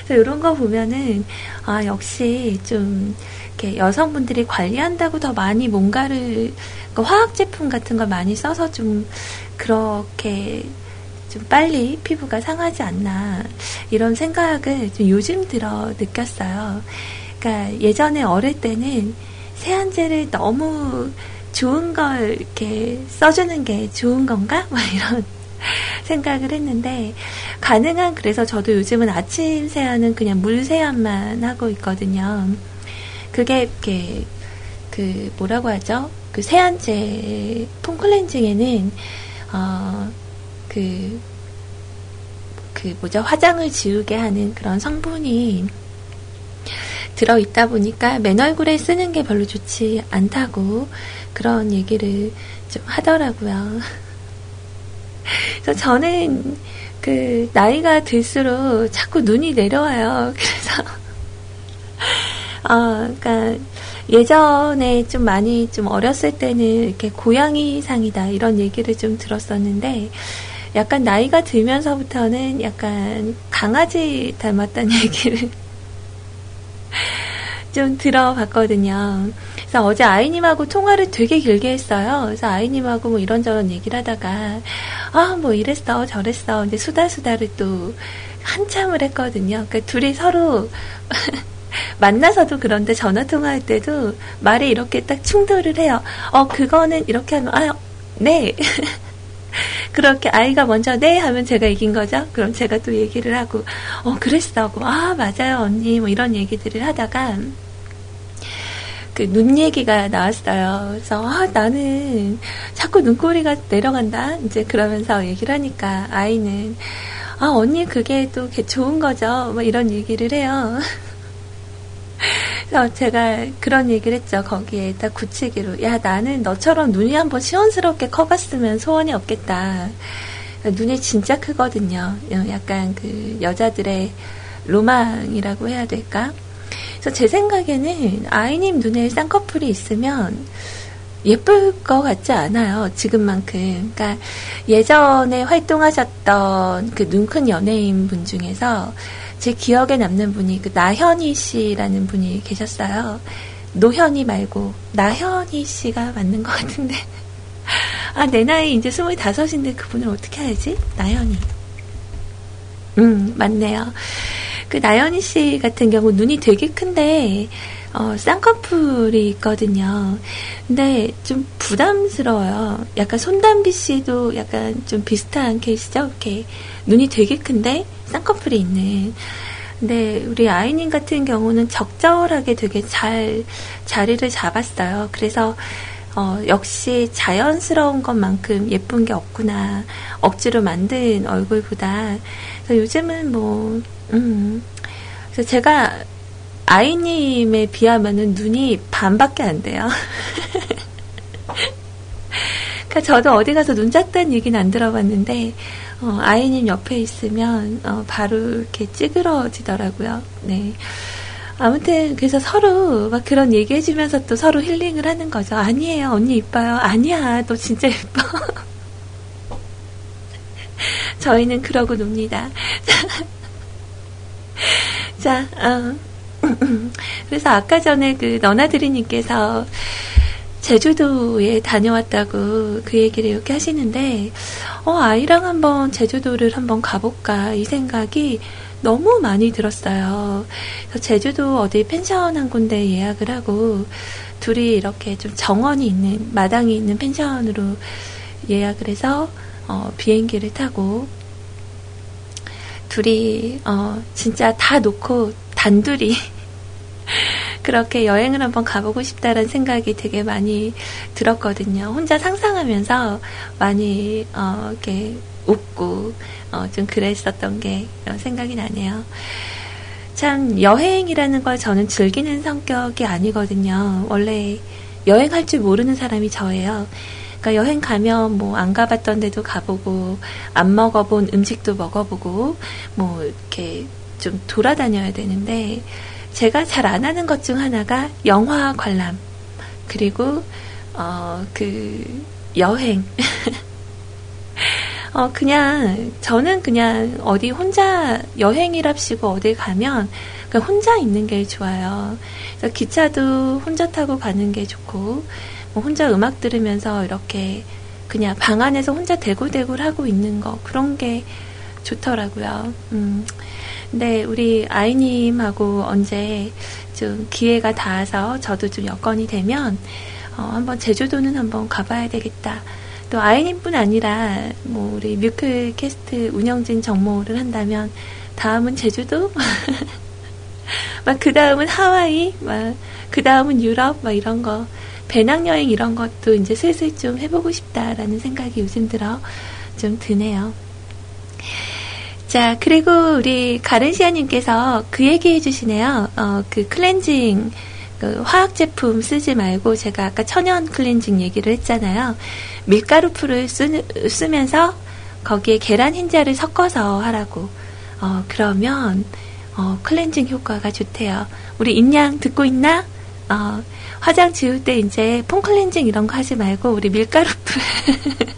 그래서 이런 거 보면은 아 역시 좀 이렇게 여성분들이 관리한다고 더 많이 뭔가를 그 화학 제품 같은 걸 많이 써서 좀 그렇게 좀 빨리 피부가 상하지 않나 이런 생각을 좀 요즘 들어 느꼈어요. 그러니까 예전에 어릴 때는 세안제를 너무 좋은 걸 이렇게 써주는 게 좋은 건가? 막 이런 생각을 했는데 가능한 그래서 저도 요즘은 아침 세안은 그냥 물 세안만 하고 있거든요. 그게 이렇게 그 뭐라고 하죠? 그 세안제 폼 클렌징에는 어그 그 뭐죠 화장을 지우게 하는 그런 성분이 들어있다 보니까 맨 얼굴에 쓰는 게 별로 좋지 않다고 그런 얘기를 좀 하더라고요. 그래서 저는 그 나이가 들수록 자꾸 눈이 내려와요. 그래서 어, 그러니까 예전에 좀 많이 좀 어렸을 때는 이렇게 고양이상이다 이런 얘기를 좀 들었었는데 약간 나이가 들면서부터는 약간 강아지 닮았다는 얘기를 좀 들어봤거든요. 그래서 어제 아이님하고 통화를 되게 길게 했어요. 그래서 아이님하고 뭐 이런저런 얘기를 하다가, 아, 뭐 이랬어, 저랬어. 이제 수다 수다를 또 한참을 했거든요. 그러니까 둘이 서로 만나서도 그런데 전화 통화할 때도 말이 이렇게 딱 충돌을 해요. 어, 그거는 이렇게 하면, 아, 네. 그렇게 아이가 먼저 네 하면 제가 이긴 거죠. 그럼 제가 또 얘기를 하고, 어, 그랬어. 아, 맞아요, 언니. 뭐 이런 얘기들을 하다가, 그 눈 얘기가 나왔어요. 그래서 아, 나는 자꾸 눈꼬리가 내려간다. 이제 그러면서 얘기를 하니까 아이는 아, 언니 그게 또 좋은 거죠. 뭐 이런 얘기를 해요. 그래서 제가 그런 얘기를 했죠. 거기에 딱 굳히기로. 야, 나는 너처럼 눈이 한번 시원스럽게 커봤으면 소원이 없겠다. 눈이 진짜 크거든요. 약간 그 여자들의 로망이라고 해야 될까? 그래서 제 생각에는 아이님 눈에 쌍꺼풀이 있으면 예쁠 것 같지 않아요. 지금만큼. 그러니까 예전에 활동하셨던 그 눈 큰 연예인 분 중에서 제 기억에 남는 분이 그 나현희 씨라는 분이 계셨어요. 노현이 말고 나현희 씨가 맞는 것 같은데. 아, 내 나이 이제 스물다섯인데 그분을 어떻게 알지? 나현희. 음, 맞네요. 그 나연희 씨 같은 경우 눈이 되게 큰데 어, 쌍꺼풀이 있거든요. 근데 좀 부담스러워요. 약간 손담비 씨도 약간 좀 비슷한 케이스죠. 이렇게 눈이 되게 큰데 쌍꺼풀이 있는. 근데 우리 아이님 같은 경우는 적절하게 되게 잘 자리를 잡았어요. 그래서 어, 역시 자연스러운 것만큼 예쁜 게 없구나. 억지로 만든 얼굴보다. 요즘은 뭐, 음. 그래서 제가 아이님에 비하면은 눈이 반밖에 안 돼요. 그러니까 저도 어디 가서 눈 작다는 얘기는 안 들어봤는데, 어, 아이님 옆에 있으면, 어, 바로 이렇게 찌그러지더라고요. 네. 아무튼 그래서 서로 막 그런 얘기해주면서 또 서로 힐링을 하는 거죠. 아니에요, 언니 이뻐요. 아니야, 너 진짜 이뻐. 저희는 그러고 놉니다. 자, 어. 그래서 아까 전에 그 너나드리님께서 제주도에 다녀왔다고 그 얘기를 이렇게 하시는데, 어, 아이랑 한번 제주도를 한번 가볼까 이 생각이 너무 많이 들었어요. 그래서 제주도 어디 펜션 한 군데 예약을 하고 둘이 이렇게 좀 정원이 있는 마당이 있는 펜션으로 예약을 해서 어, 비행기를 타고 둘이 어, 진짜 다 놓고 단둘이 그렇게 여행을 한번 가보고 싶다라는 생각이 되게 많이 들었거든요. 혼자 상상하면서 많이 어, 이렇게 웃고 어, 좀 그랬었던 게 생각이 나네요. 참 여행이라는 걸 저는 즐기는 성격이 아니거든요. 원래 여행할 줄 모르는 사람이 저예요. 그러니까 여행 가면 뭐 안 가봤던 데도 가보고 안 먹어본 음식도 먹어보고 뭐 이렇게 좀 돌아다녀야 되는데 제가 잘 안 하는 것 중 하나가 영화 관람 그리고 어 그 여행 어, 그냥, 저는 그냥 어디 혼자 여행이랍시고 어딜 가면 그냥 혼자 있는 게 좋아요. 기차도 혼자 타고 가는 게 좋고, 뭐 혼자 음악 들으면서 이렇게 그냥 방 안에서 혼자 대굴대굴 하고 있는 거, 그런 게 좋더라고요. 음. 근데 우리 아이님하고 언제 좀 기회가 닿아서 저도 좀 여건이 되면, 어, 한번 제주도는 한번 가봐야 되겠다. 또 아이님뿐 아니라 뭐 우리 뮤클 캐스트 운영진 정모를 한다면 다음은 제주도 막 그 다음은 하와이 막 그 다음은 유럽 막 이런 거 배낭여행 이런 것도 이제 슬슬 좀 해보고 싶다라는 생각이 요즘 들어 좀 드네요. 자, 그리고 우리 가른시아님께서 그 얘기 해주시네요. 어, 그 클렌징, 그 화학 제품 쓰지 말고 제가 아까 천연 클렌징 얘기를 했잖아요. 밀가루 풀을 쓰, 쓰면서 거기에 계란 흰자를 섞어서 하라고. 어, 그러면 어, 클렌징 효과가 좋대요. 우리 인양 듣고 있나? 어, 화장 지울 때 이제 foam cleansing 이런 거 하지 말고 우리 밀가루 풀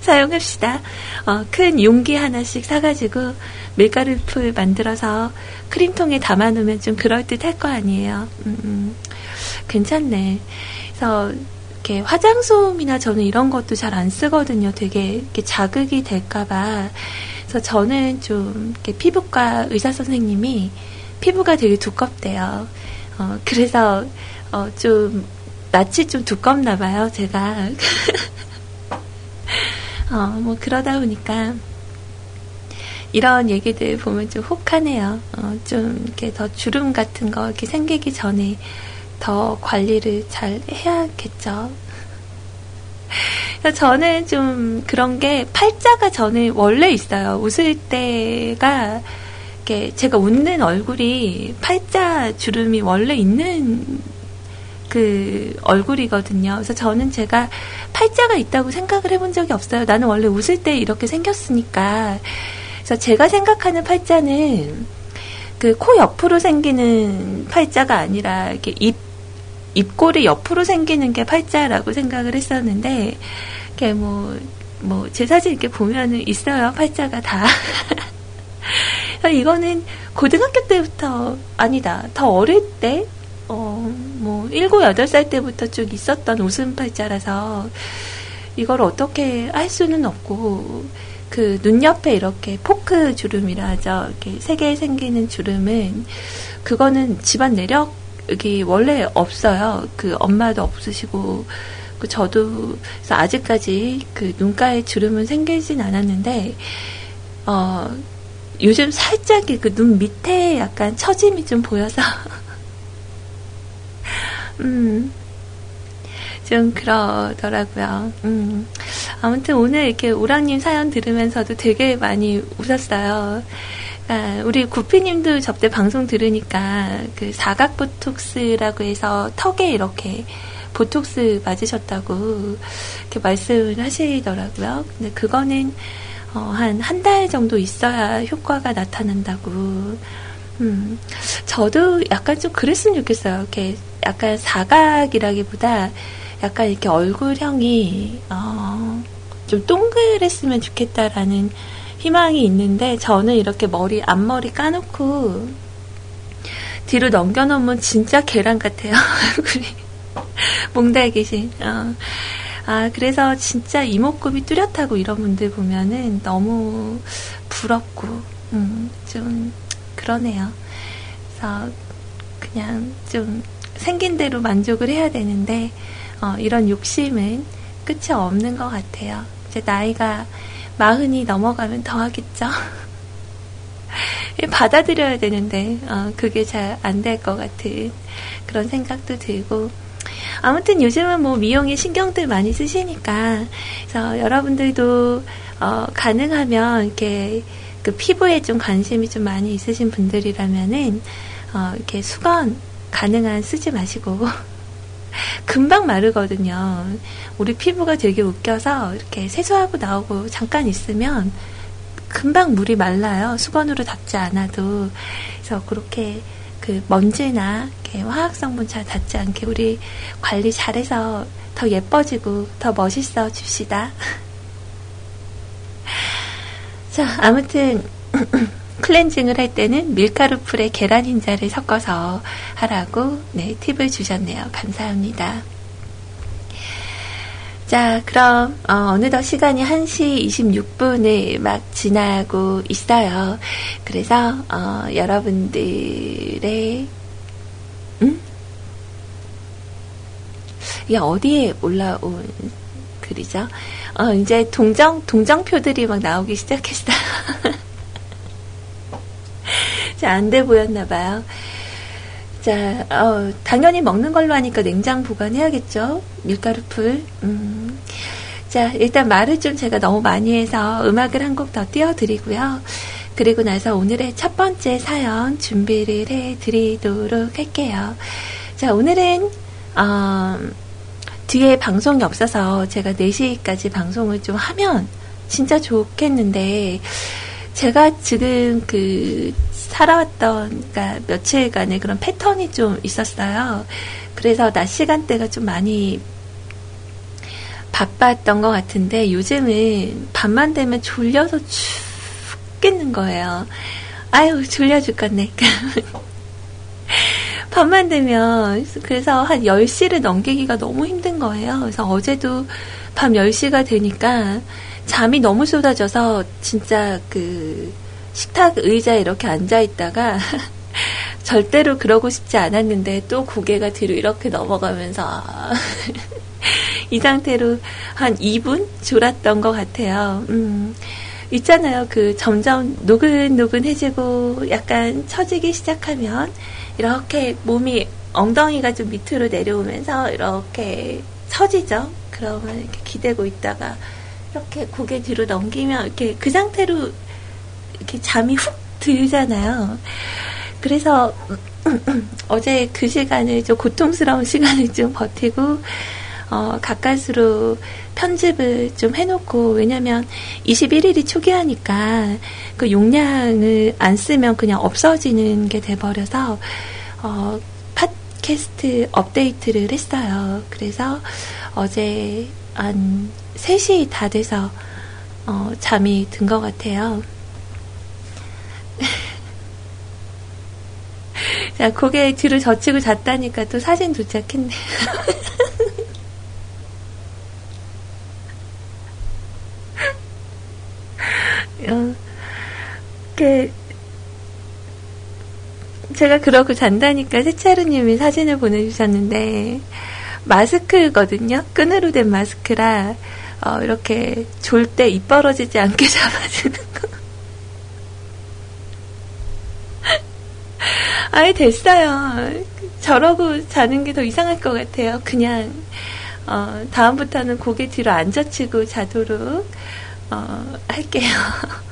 사용합시다. 어, 큰 용기 하나씩 사가지고 밀가루 풀 만들어서 크림통에 담아놓으면 좀 그럴듯 할 거 아니에요. 음, 음. 괜찮네. 그래서 이렇게 화장솜이나 저는 이런 것도 잘 안 쓰거든요. 되게 이렇게 자극이 될까봐. 그래서 저는 좀 피부과 의사 선생님이 피부가 되게 두껍대요. 어, 그래서 어, 좀 낯이 좀 두껍나 봐요. 제가. 어, 뭐 그러다 보니까 이런 얘기들 보면 좀 혹하네요. 어, 좀 이렇게 더 주름 같은 거 이렇게 생기기 전에 더 관리를 잘 해야겠죠. 저는 좀 그런 게 팔자가 저는 원래 있어요. 웃을 때가 이렇게 제가 웃는 얼굴이 팔자 주름이 원래 있는 그 얼굴이거든요. 그래서 저는 제가 팔자가 있다고 생각을 해본 적이 없어요. 나는 원래 웃을 때 이렇게 생겼으니까. 그래서 제가 생각하는 팔자는 그 코 옆으로 생기는 팔자가 아니라 이렇게 입 입꼬리 옆으로 생기는 게 팔자라고 생각을 했었는데, 이렇게 뭐, 뭐, 제 사진 이렇게 보면은 있어요. 팔자가 다. 이거는 고등학교 때부터, 아니다. 더 어릴 때, 어, 뭐, 7, 8살 때부터 쭉 있었던 웃음 팔자라서, 이걸 어떻게 할 수는 없고, 그 눈 옆에 이렇게 포크 주름이라 하죠. 이렇게 세 개 생기는 주름은, 그거는 집안 내력 여기 원래 없어요. 그 엄마도 없으시고 그 저도 그래서 아직까지 그 눈가에 주름은 생기진 않았는데 어 요즘 살짝 그 눈 밑에 약간 처짐이 좀 보여서 음. 좀 그러더라고요. 음. 아무튼 오늘 이렇게 우랑님 사연 들으면서도 되게 많이 웃었어요. 아, 우리 구피님도 접대 방송 들으니까 그 사각 보톡스라고 해서 턱에 이렇게 보톡스 맞으셨다고 이렇게 말씀을 하시더라고요. 근데 그거는 어, 한한 달 정도 있어야 효과가 나타난다고. 음, 저도 약간 좀 그랬으면 좋겠어요. 이렇게 약간 사각이라기보다 약간 이렇게 얼굴형이 어, 좀 동그랬으면 좋겠다라는 희망이 있는데 저는 이렇게 머리 앞머리 까놓고 뒤로 넘겨놓으면 진짜 계란 같아요 얼굴이 몽달 귀신 어. 아 그래서 진짜 이목구비 뚜렷하고 이런 분들 보면은 너무 부럽고 음, 좀 그러네요 그래서 그냥 좀 생긴 대로 만족을 해야 되는데 어, 이런 욕심은 끝이 없는 것 같아요 이제 나이가 마흔이 넘어가면 더 하겠죠. 받아들여야 되는데 어, 그게 잘 안 될 것 같은 그런 생각도 들고 아무튼 요즘은 뭐 미용에 신경들 많이 쓰시니까 그래서 여러분들도 어, 가능하면 이렇게 그 피부에 좀 관심이 좀 많이 있으신 분들이라면은 어, 이렇게 수건 가능한 쓰지 마시고 금방 마르거든요. 우리 피부가 되게 웃겨서 이렇게 세수하고 나오고 잠깐 있으면 금방 물이 말라요. 수건으로 닦지 않아도. 그래서 그렇게 그 먼지나 화학 성분 잘 닿지 않게 우리 관리 잘해서 더 예뻐지고 더 멋있어 줍시다. 자, 아무튼 클렌징을 할 때는 밀가루 풀에 계란 흰자를 섞어서 하라고 네, 팁을 주셨네요. 감사합니다. 자, 그럼 어, 느덧 시간이 1시 26분을 막 지나고 있어요. 그래서 어, 여러분들의 음? 이게 어디에 올라온 글이죠? 어, 이제 동정 동정표들이 막 나오기 시작했어요. 자, 안 돼 보였나 봐요. 자, 어, 당연히 먹는 걸로 하니까 냉장 보관해야겠죠. 밀가루 풀. 음. 자, 일단 말을 좀 제가 너무 많이 해서 음악을 한 곡 더 띄워드리고요. 그리고 나서 오늘의 첫 번째 사연 준비를 해드리도록 할게요. 자, 오늘은, 어, 뒤에 방송이 없어서 제가 4시까지 방송을 좀 하면 진짜 좋겠는데, 제가 지금 그 살아왔던 그러니까 며칠간의 그런 패턴이 좀 있었어요. 그래서 낮 시간대가 좀 많이 바빴던 것 같은데 요즘은 밤만 되면 졸려서 죽겠는 거예요. 아유 졸려 죽겠네. 밤만 되면 그래서 한 10시를 넘기기가 너무 힘든 거예요. 그래서 어제도 밤 10시가 되니까 잠이 너무 쏟아져서 진짜 그 식탁 의자에 이렇게 앉아 있다가 절대로 그러고 싶지 않았는데 또 고개가 뒤로 이렇게 넘어가면서 이 상태로 한 2분 졸았던 것 같아요. 음, 있잖아요. 그 점점 노근노근해지고 약간 처지기 시작하면 이렇게 몸이 엉덩이가 좀 밑으로 내려오면서 이렇게 처지죠. 그러면 이렇게 기대고 있다가 이렇게 고개 뒤로 넘기면 이렇게 그 상태로 이렇게 잠이 훅 들잖아요. 그래서 어제 그 시간을 좀 고통스러운 시간을 좀 버티고 어, 가까스로 편집을 좀 해놓고 왜냐면 21일이 초기화니까 그 용량을 안 쓰면 그냥 없어지는 게 돼버려서 어, 팟캐스트 업데이트를 했어요. 그래서 어제 한 3시 다 돼서 어, 잠이 든 것 같아요. 자, 고개 뒤로 젖히고 잤다니까 또 사진 도착했네. 어, 그, 제가 그러고 잔다니까 세차루님이 사진을 보내주셨는데, 마스크거든요? 끈으로 된 마스크라, 어, 이렇게 졸 때 입 벌어지지 않게 잡아주는 거. 아예 됐어요. 저러고 자는 게 더 이상할 것 같아요. 그냥, 어, 다음부터는 고개 뒤로 앉아치고 자도록, 어, 할게요.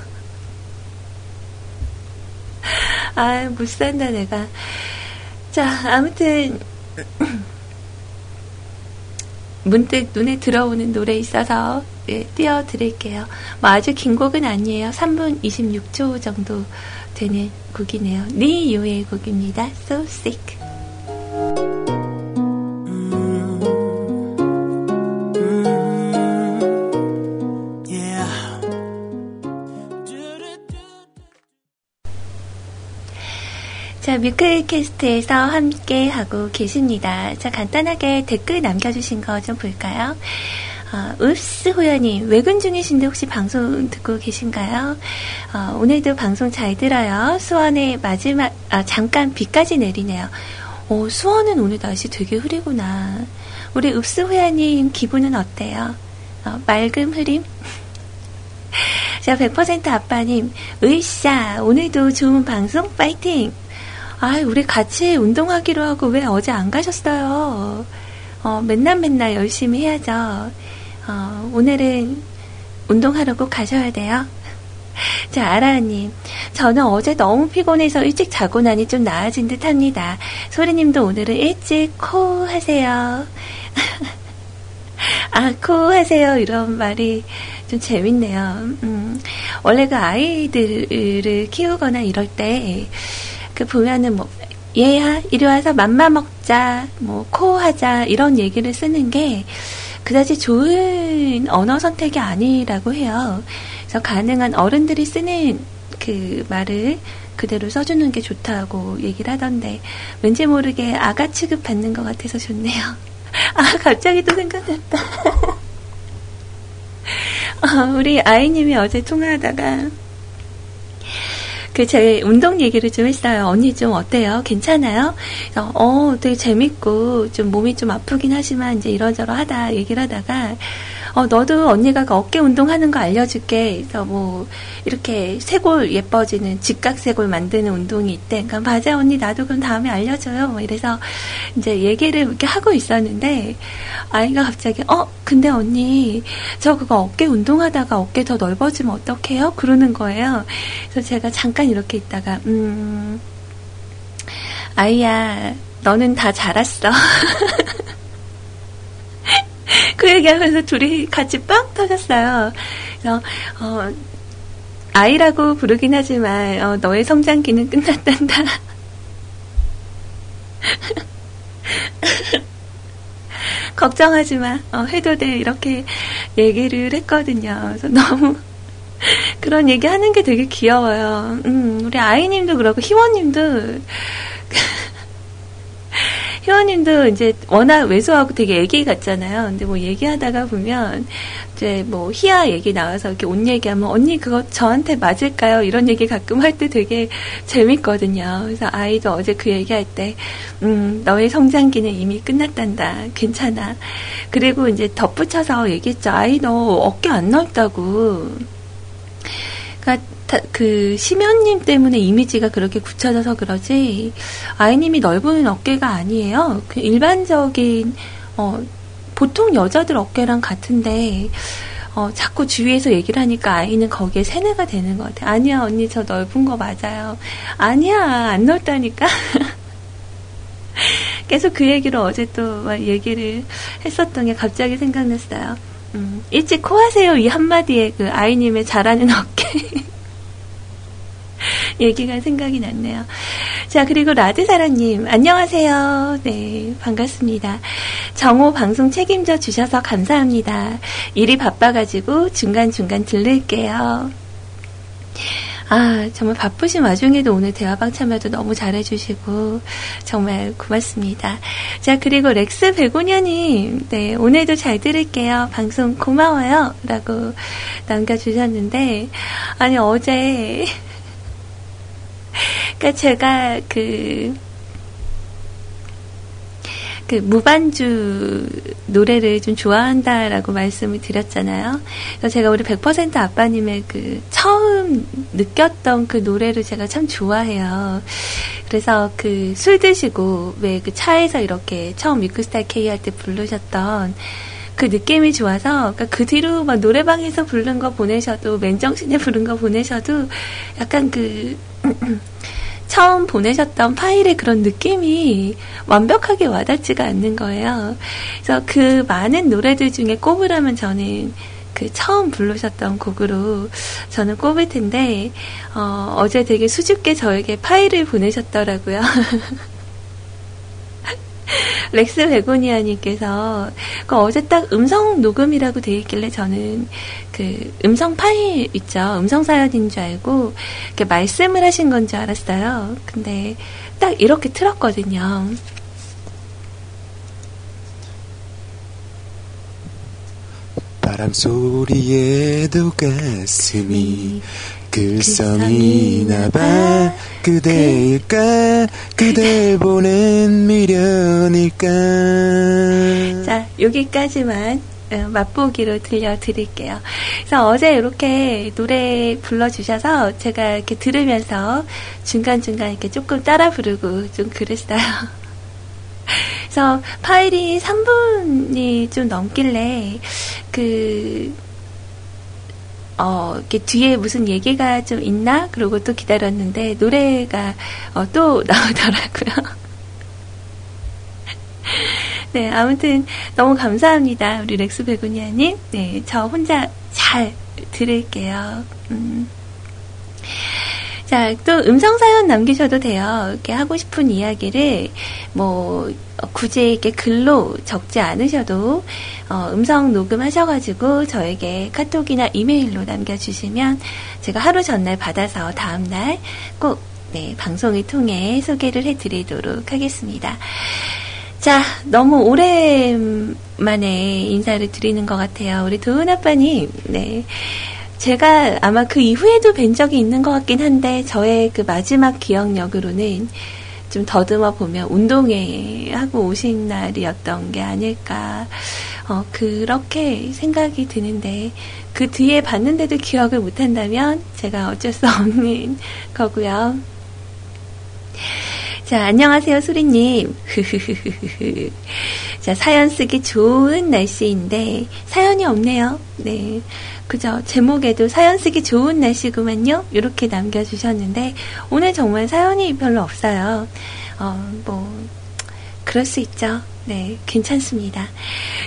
아, 못 산다, 내가. 자, 아무튼, 문득 눈에 들어오는 노래 있어서 예, 띄워드릴게요. 뭐 아주 긴 곡은 아니에요. 3분 26초 정도 되는 곡이네요. 니유의 곡입니다. So Sick. 자, 뮤클캐스트에서 함께 하고 계십니다. 자, 간단하게 댓글 남겨주신 거 좀 볼까요? 어, 읍스 호연님, 외근 중이신데 혹시 방송 듣고 계신가요? 어, 오늘도 방송 잘 들어요. 수원에 마지막, 아, 잠깐 비까지 내리네요. 오, 수원은 오늘 날씨 되게 흐리구나. 우리 읍스 호연님 기분은 어때요? 어, 맑음 흐림? 자, 100% 아빠님, 으쌰, 오늘도 좋은 방송 파이팅! 아, 우리 같이 운동하기로 하고 왜 어제 안 가셨어요? 어, 맨날 맨날 열심히 해야죠. 어, 오늘은 운동하러 꼭 가셔야 돼요. 자, 아라님. 저는 어제 너무 피곤해서 일찍 자고 나니 좀 나아진 듯 합니다. 소리님도 오늘은 일찍 코 하세요. 아, 코 하세요. 이런 말이 좀 재밌네요. 음, 원래 그 아이들을 키우거나 이럴 때, 그 보면은 뭐 얘야 이리 와서 맘마 먹자 뭐 코 하자 이런 얘기를 쓰는 게 그다지 좋은 언어 선택이 아니라고 해요. 그래서 가능한 어른들이 쓰는 그 말을 그대로 써주는 게 좋다고 얘기를 하던데 왠지 모르게 아가 취급 받는 것 같아서 좋네요. 아 갑자기 또 생각났다. 어, 우리 아이님이 어제 통화하다가 그 제 운동 얘기를 좀 했어요. 언니 좀 어때요? 괜찮아요? 어, 되게 재밌고 좀 몸이 좀 아프긴 하지만 이제 이러저러하다 얘기를 하다가 어, 너도 언니가 그 어깨 운동하는 거 알려줄게. 그래서 뭐, 이렇게 쇄골 예뻐지는, 직각 쇄골 만드는 운동이 있대. 그러니까, 맞아, 언니, 나도 그럼 다음에 알려줘요. 뭐 이래서, 이제 얘기를 이렇게 하고 있었는데, 아이가 갑자기, 어, 근데 언니, 저 그거 어깨 운동하다가 어깨 더 넓어지면 어떡해요? 그러는 거예요. 그래서 제가 잠깐 이렇게 있다가, 음, 아이야, 너는 다 자랐어. 그 얘기하면서 둘이 같이 빵 터졌어요. 그래서 어, 아이라고 부르긴 하지만 어, 너의 성장기는 끝났단다. 걱정하지 마. 어, 해도 돼. 이렇게 얘기를 했거든요. 그래서 너무 그런 얘기 하는 게 되게 귀여워요. 음, 우리 아이님도 그렇고 희원님도 회원님도 이제 워낙 왜소하고 되게 애기 같잖아요. 근데 뭐 얘기하다가 보면 이제 뭐 희야 얘기 나와서 이렇게 옷 얘기하면 언니 그거 저한테 맞을까요? 이런 얘기 가끔 할 때 되게 재밌거든요. 그래서 아이도 어제 그 얘기할 때, 음, 너의 성장기는 이미 끝났단다. 괜찮아. 그리고 이제 덧붙여서 얘기했죠. 아이 너 어깨 안 넓다고. 그러니까 그 심연님 때문에 이미지가 그렇게 굳혀져서 그러지 아이님이 넓은 어깨가 아니에요. 그 일반적인 어 보통 여자들 어깨랑 같은데 어, 자꾸 주위에서 얘기를 하니까 아이는 거기에 세뇌가 되는 것 같아요. 아니야, 언니, 저 넓은 거 맞아요. 아니야, 안 넓다니까. 계속 그 얘기를 어제 또 얘기를 했었던 게 갑자기 생각났어요. 음, 일찍 코하세요. 이 한마디에 그 아이님의 잘하는 어깨. 얘기가 생각이 났네요. 자, 그리고 라드사랑님, 안녕하세요. 네, 반갑습니다. 정오 방송 책임져 주셔서 감사합니다. 일이 바빠가지고 중간중간 들를게요. 아, 정말 바쁘신 와중에도 오늘 대화방 참여도 너무 잘해주시고, 정말 고맙습니다. 자, 그리고 렉스 베고냐님, 네, 오늘도 잘 들을게요. 방송 고마워요. 라고 남겨주셨는데, 아니, 어제, 그니까 제가 그, 그 무반주 노래를 좀 좋아한다라고 말씀을 드렸잖아요. 그래서 제가 우리 100% 아빠님의 그 처음 느꼈던 그 노래를 제가 참 좋아해요. 그래서 그 술 드시고 왜 그 차에서 이렇게 처음 미크스타 K 할 때 부르셨던 그 느낌이 좋아서 그러니까 그 뒤로 막 노래방에서 부른 거 보내셔도 맨정신에 부른 거 보내셔도 약간 그 처음 보내셨던 파일의 그런 느낌이 완벽하게 와닿지가 않는 거예요. 그래서 그 많은 노래들 중에 꼽으라면 저는 그 처음 부르셨던 곡으로 저는 꼽을 텐데, 어, 어제 되게 수줍게 저에게 파일을 보내셨더라고요. 렉스 베고니아님께서 그 어제 딱 음성 녹음이라고 되어 있길래 저는 그 음성 파일 있죠. 음성 사연인 줄 알고 이렇게 말씀을 하신 건 줄 알았어요. 근데 딱 이렇게 틀었거든요. 바람 소리에도 가슴이 글썽이나 봐 그대일까 그대 보는 미련일까 자 여기까지만 어, 맛보기로 들려드릴게요. 그래서 어제 이렇게 노래 불러주셔서 제가 이렇게 들으면서 중간중간 이렇게 조금 따라 부르고 좀 그랬어요. 그래서 파일이 3분이 좀 넘길래 그 어, 이렇게 뒤에 무슨 얘기가 좀 있나? 그러고 또 기다렸는데, 노래가, 어, 또 나오더라고요. 네, 아무튼 너무 감사합니다. 우리 렉스 베고니아님. 네, 저 혼자 잘 들을게요. 음. 자, 또 음성 사연 남기셔도 돼요. 이렇게 하고 싶은 이야기를 뭐 굳이 이렇게 글로 적지 않으셔도 어, 음성 녹음하셔가지고 저에게 카톡이나 이메일로 남겨주시면 제가 하루 전날 받아서 다음 날 꼭 네, 방송을 통해 소개를 해드리도록 하겠습니다. 자, 너무 오랜만에 인사를 드리는 것 같아요. 우리 도은 아빠님, 네. 제가 아마 그 이후에도 뵌 적이 있는 것 같긴 한데, 저의 그 마지막 기억력으로는 좀 더듬어 보면 운동회 하고 오신 날이었던 게 아닐까. 어, 그렇게 생각이 드는데, 그 뒤에 봤는데도 기억을 못한다면 제가 어쩔 수 없는 거고요. 자, 안녕하세요, 수리님. 자, 사연 쓰기 좋은 날씨인데, 사연이 없네요. 네. 그죠. 제목에도 사연 쓰기 좋은 날씨구만요. 이렇게 남겨주셨는데, 오늘 정말 사연이 별로 없어요. 어, 뭐, 그럴 수 있죠. 네, 괜찮습니다.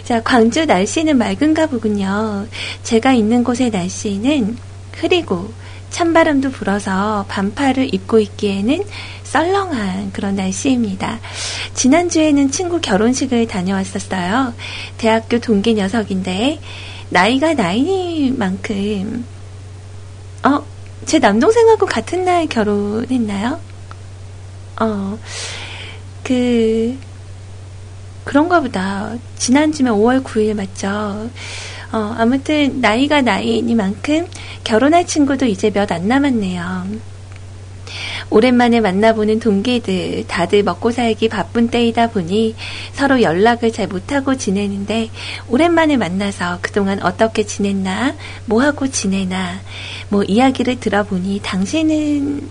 자, 광주 날씨는 맑은가 보군요. 제가 있는 곳의 날씨는 흐리고, 찬바람도 불어서 반팔을 입고 있기에는 썰렁한 그런 날씨입니다. 지난주에는 친구 결혼식을 다녀왔었어요. 대학교 동기 녀석인데, 나이가 나이만큼, 어, 제 남동생하고 같은 날 결혼했나요? 어, 그, 그런가 보다. 지난주면 5월 9일 맞죠? 어, 아무튼, 나이가 나이니만큼 결혼할 친구도 이제 몇 안 남았네요. 오랜만에 만나보는 동기들 다들 먹고 살기 바쁜 때이다 보니 서로 연락을 잘 못하고 지내는데 오랜만에 만나서 그동안 어떻게 지냈나 뭐하고 지내나 뭐 이야기를 들어보니 당신은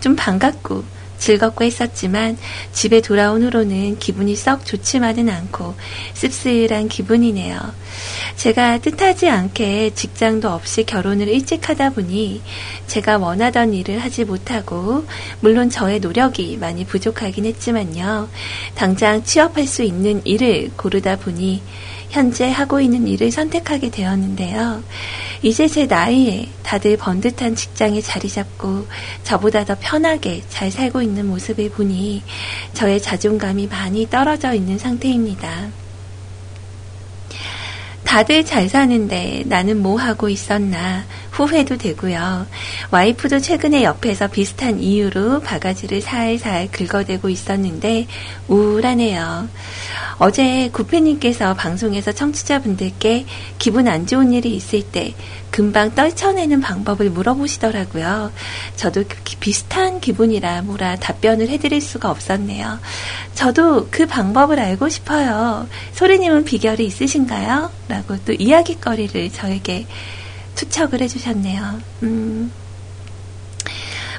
좀 반갑고 즐겁고 했었지만 집에 돌아온 후로는 기분이 썩 좋지만은 않고 씁쓸한 기분이네요. 제가 뜻하지 않게 직장도 없이 결혼을 일찍 하다 보니 제가 원하던 일을 하지 못하고 물론 저의 노력이 많이 부족하긴 했지만요. 당장 취업할 수 있는 일을 고르다 보니 현재 하고 있는 일을 선택하게 되었는데요. 이제 제 나이에 다들 번듯한 직장에 자리 잡고 저보다 더 편하게 잘 살고 있는 모습을 보니 저의 자존감이 많이 떨어져 있는 상태입니다. 다들 잘 사는데 나는 뭐 하고 있었나 후회도 되고요. 와이프도 최근에 옆에서 비슷한 이유로 바가지를 살살 긁어대고 있었는데 우울하네요. 어제 구피님께서 방송에서 청취자분들께 기분 안 좋은 일이 있을 때 금방 떨쳐내는 방법을 물어보시더라고요. 저도 비슷한 기분이라 뭐라 답변을 해드릴 수가 없었네요. 저도 그 방법을 알고 싶어요. 소리님은 비결이 있으신가요? 라고 또 이야기거리를 저에게 투척을 해주셨네요. 음.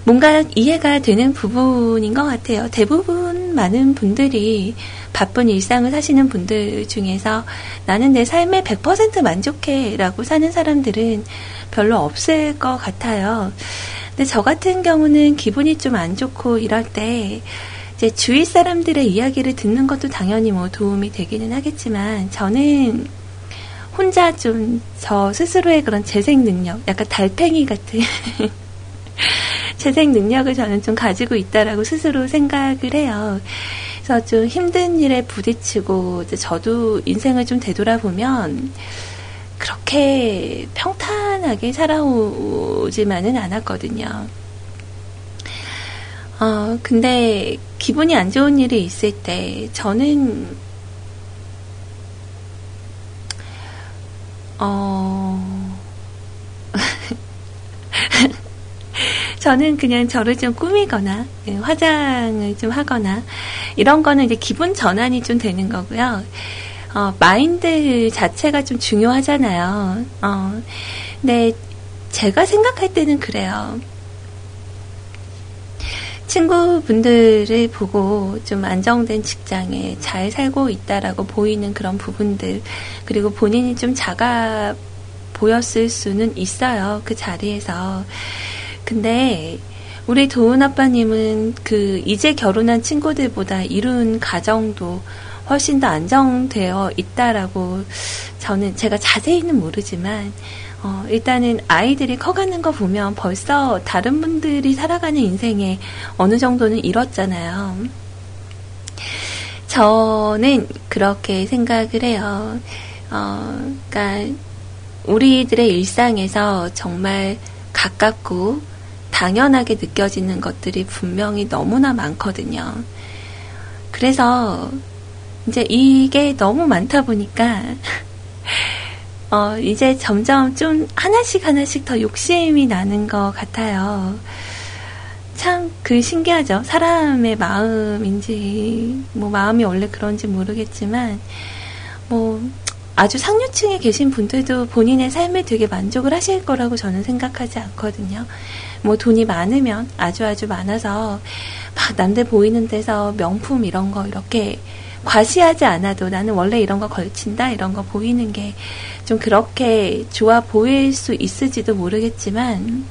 뭔가 이해가 되는 부분인 것 같아요. 대부분 많은 분들이 바쁜 일상을 사시는 분들 중에서 나는 내 삶에 100% 만족해 라고 사는 사람들은 별로 없을 것 같아요. 근데 저 같은 경우는 기분이 좀 안 좋고 이럴 때 이제 주위 사람들의 이야기를 듣는 것도 당연히 뭐 도움이 되기는 하겠지만 저는 혼자 좀 저 스스로의 그런 재생 능력, 약간 달팽이 같은 재생 능력을 저는 좀 가지고 있다라고 스스로 생각을 해요. 그래서 좀 힘든 일에 부딪히고 저도 인생을 좀 되돌아보면 그렇게 평탄하게 살아오지만은 않았거든요. 어, 근데 기분이 안 좋은 일이 있을 때 저는 어 저는 그냥 저를 좀 꾸미거나 예, 화장을 좀 하거나 이런 거는 이제 기분 전환이 좀 되는 거고요. 어, 마인드 자체가 좀 중요하잖아요. 어, 근데 제가 생각할 때는 그래요. 친구분들을 보고 좀 안정된 직장에 잘 살고 있다라고 보이는 그런 부분들, 그리고 본인이 좀 작아 보였을 수는 있어요. 그 자리에서. 근데 우리 도훈 아빠님은 그 이제 결혼한 친구들보다 이룬 가정도 훨씬 더 안정되어 있다라고 저는 제가 자세히는 모르지만 어, 일단은 아이들이 커가는 거 보면 벌써 다른 분들이 살아가는 인생에 어느 정도는 이뤘잖아요. 저는 그렇게 생각을 해요. 어, 그러니까 우리들의 일상에서 정말 가깝고 당연하게 느껴지는 것들이 분명히 너무나 많거든요. 그래서 이제 이게 너무 많다 보니까 어, 이제 점점 좀 하나씩 하나씩 더 욕심이 나는 것 같아요. 참, 그 신기하죠. 사람의 마음인지, 뭐, 마음이 원래 그런지 모르겠지만, 뭐, 아주 상류층에 계신 분들도 본인의 삶에 되게 만족을 하실 거라고 저는 생각하지 않거든요. 뭐 돈이 많으면 아주 아주 많아서 막 남들 보이는 데서 명품 이런 거 이렇게 과시하지 않아도 나는 원래 이런 거 걸친다 이런 거 보이는 게 좀 그렇게 좋아 보일 수 있을지도 모르겠지만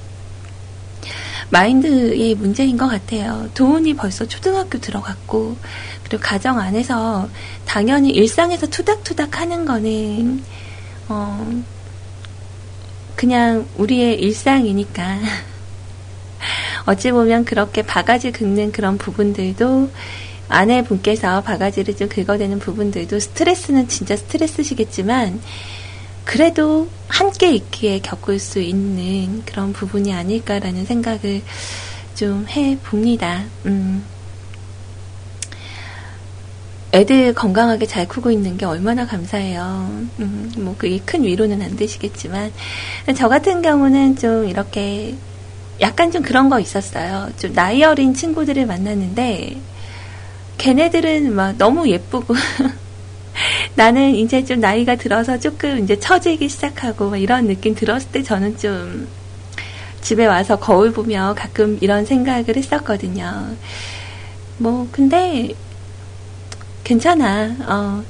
마인드의 문제인 것 같아요. 도훈이 벌써 초등학교 들어갔고 그리고 가정 안에서 당연히 일상에서 투닥투닥 하는 거는 어 그냥 우리의 일상이니까 어찌 보면 그렇게 바가지 긁는 그런 부분들도 아내분께서 바가지를 좀 긁어대는 부분들도 스트레스는 진짜 스트레스시겠지만 그래도 함께 있기에 겪을 수 있는 그런 부분이 아닐까라는 생각을 좀 해봅니다. 음. 애들 건강하게 잘 크고 있는 게 얼마나 감사해요. 음, 뭐, 그게 큰 위로는 안 되시겠지만. 저 같은 경우는 좀 이렇게 약간 좀 그런 거 있었어요. 좀 나이 어린 친구들을 만났는데, 걔네들은 막 너무 예쁘고, 나는 이제 좀 나이가 들어서 조금 이제 처지기 시작하고 이런 느낌 들었을 때 저는 좀 집에 와서 거울 보며 가끔 이런 생각을 했었거든요. 뭐, 근데, 괜찮아. 어,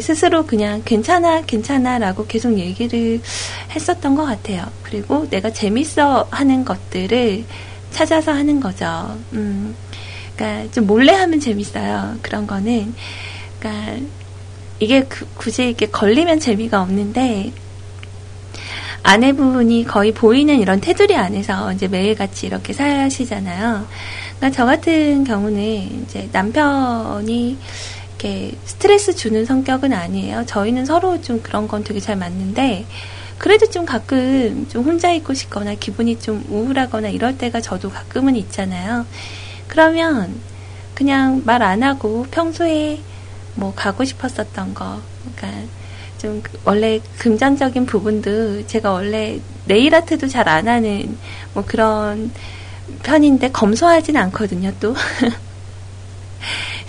스스로 그냥 괜찮아, 괜찮아 라고 계속 얘기를 했었던 것 같아요. 그리고 내가 재밌어 하는 것들을 찾아서 하는 거죠. 음, 그러니까 좀 몰래 하면 재밌어요. 그런 거는. 그러니까 이게 그, 굳이 이렇게 걸리면 재미가 없는데 아내분이 거의 보이는 이런 테두리 안에서 이제 매일같이 이렇게 사시잖아요. 그러니까 저 같은 경우는 이제 남편이 이렇게 스트레스 주는 성격은 아니에요. 저희는 서로 좀 그런 건 되게 잘 맞는데, 그래도 좀 가끔 좀 혼자 있고 싶거나 기분이 좀 우울하거나 이럴 때가 저도 가끔은 있잖아요. 그러면 그냥 말 안 하고 평소에 뭐 가고 싶었었던 거, 그러니까 좀 원래 금전적인 부분도 제가 원래 네일 아트도 잘 안 하는 뭐 그런 편인데 검소하진 않거든요, 또.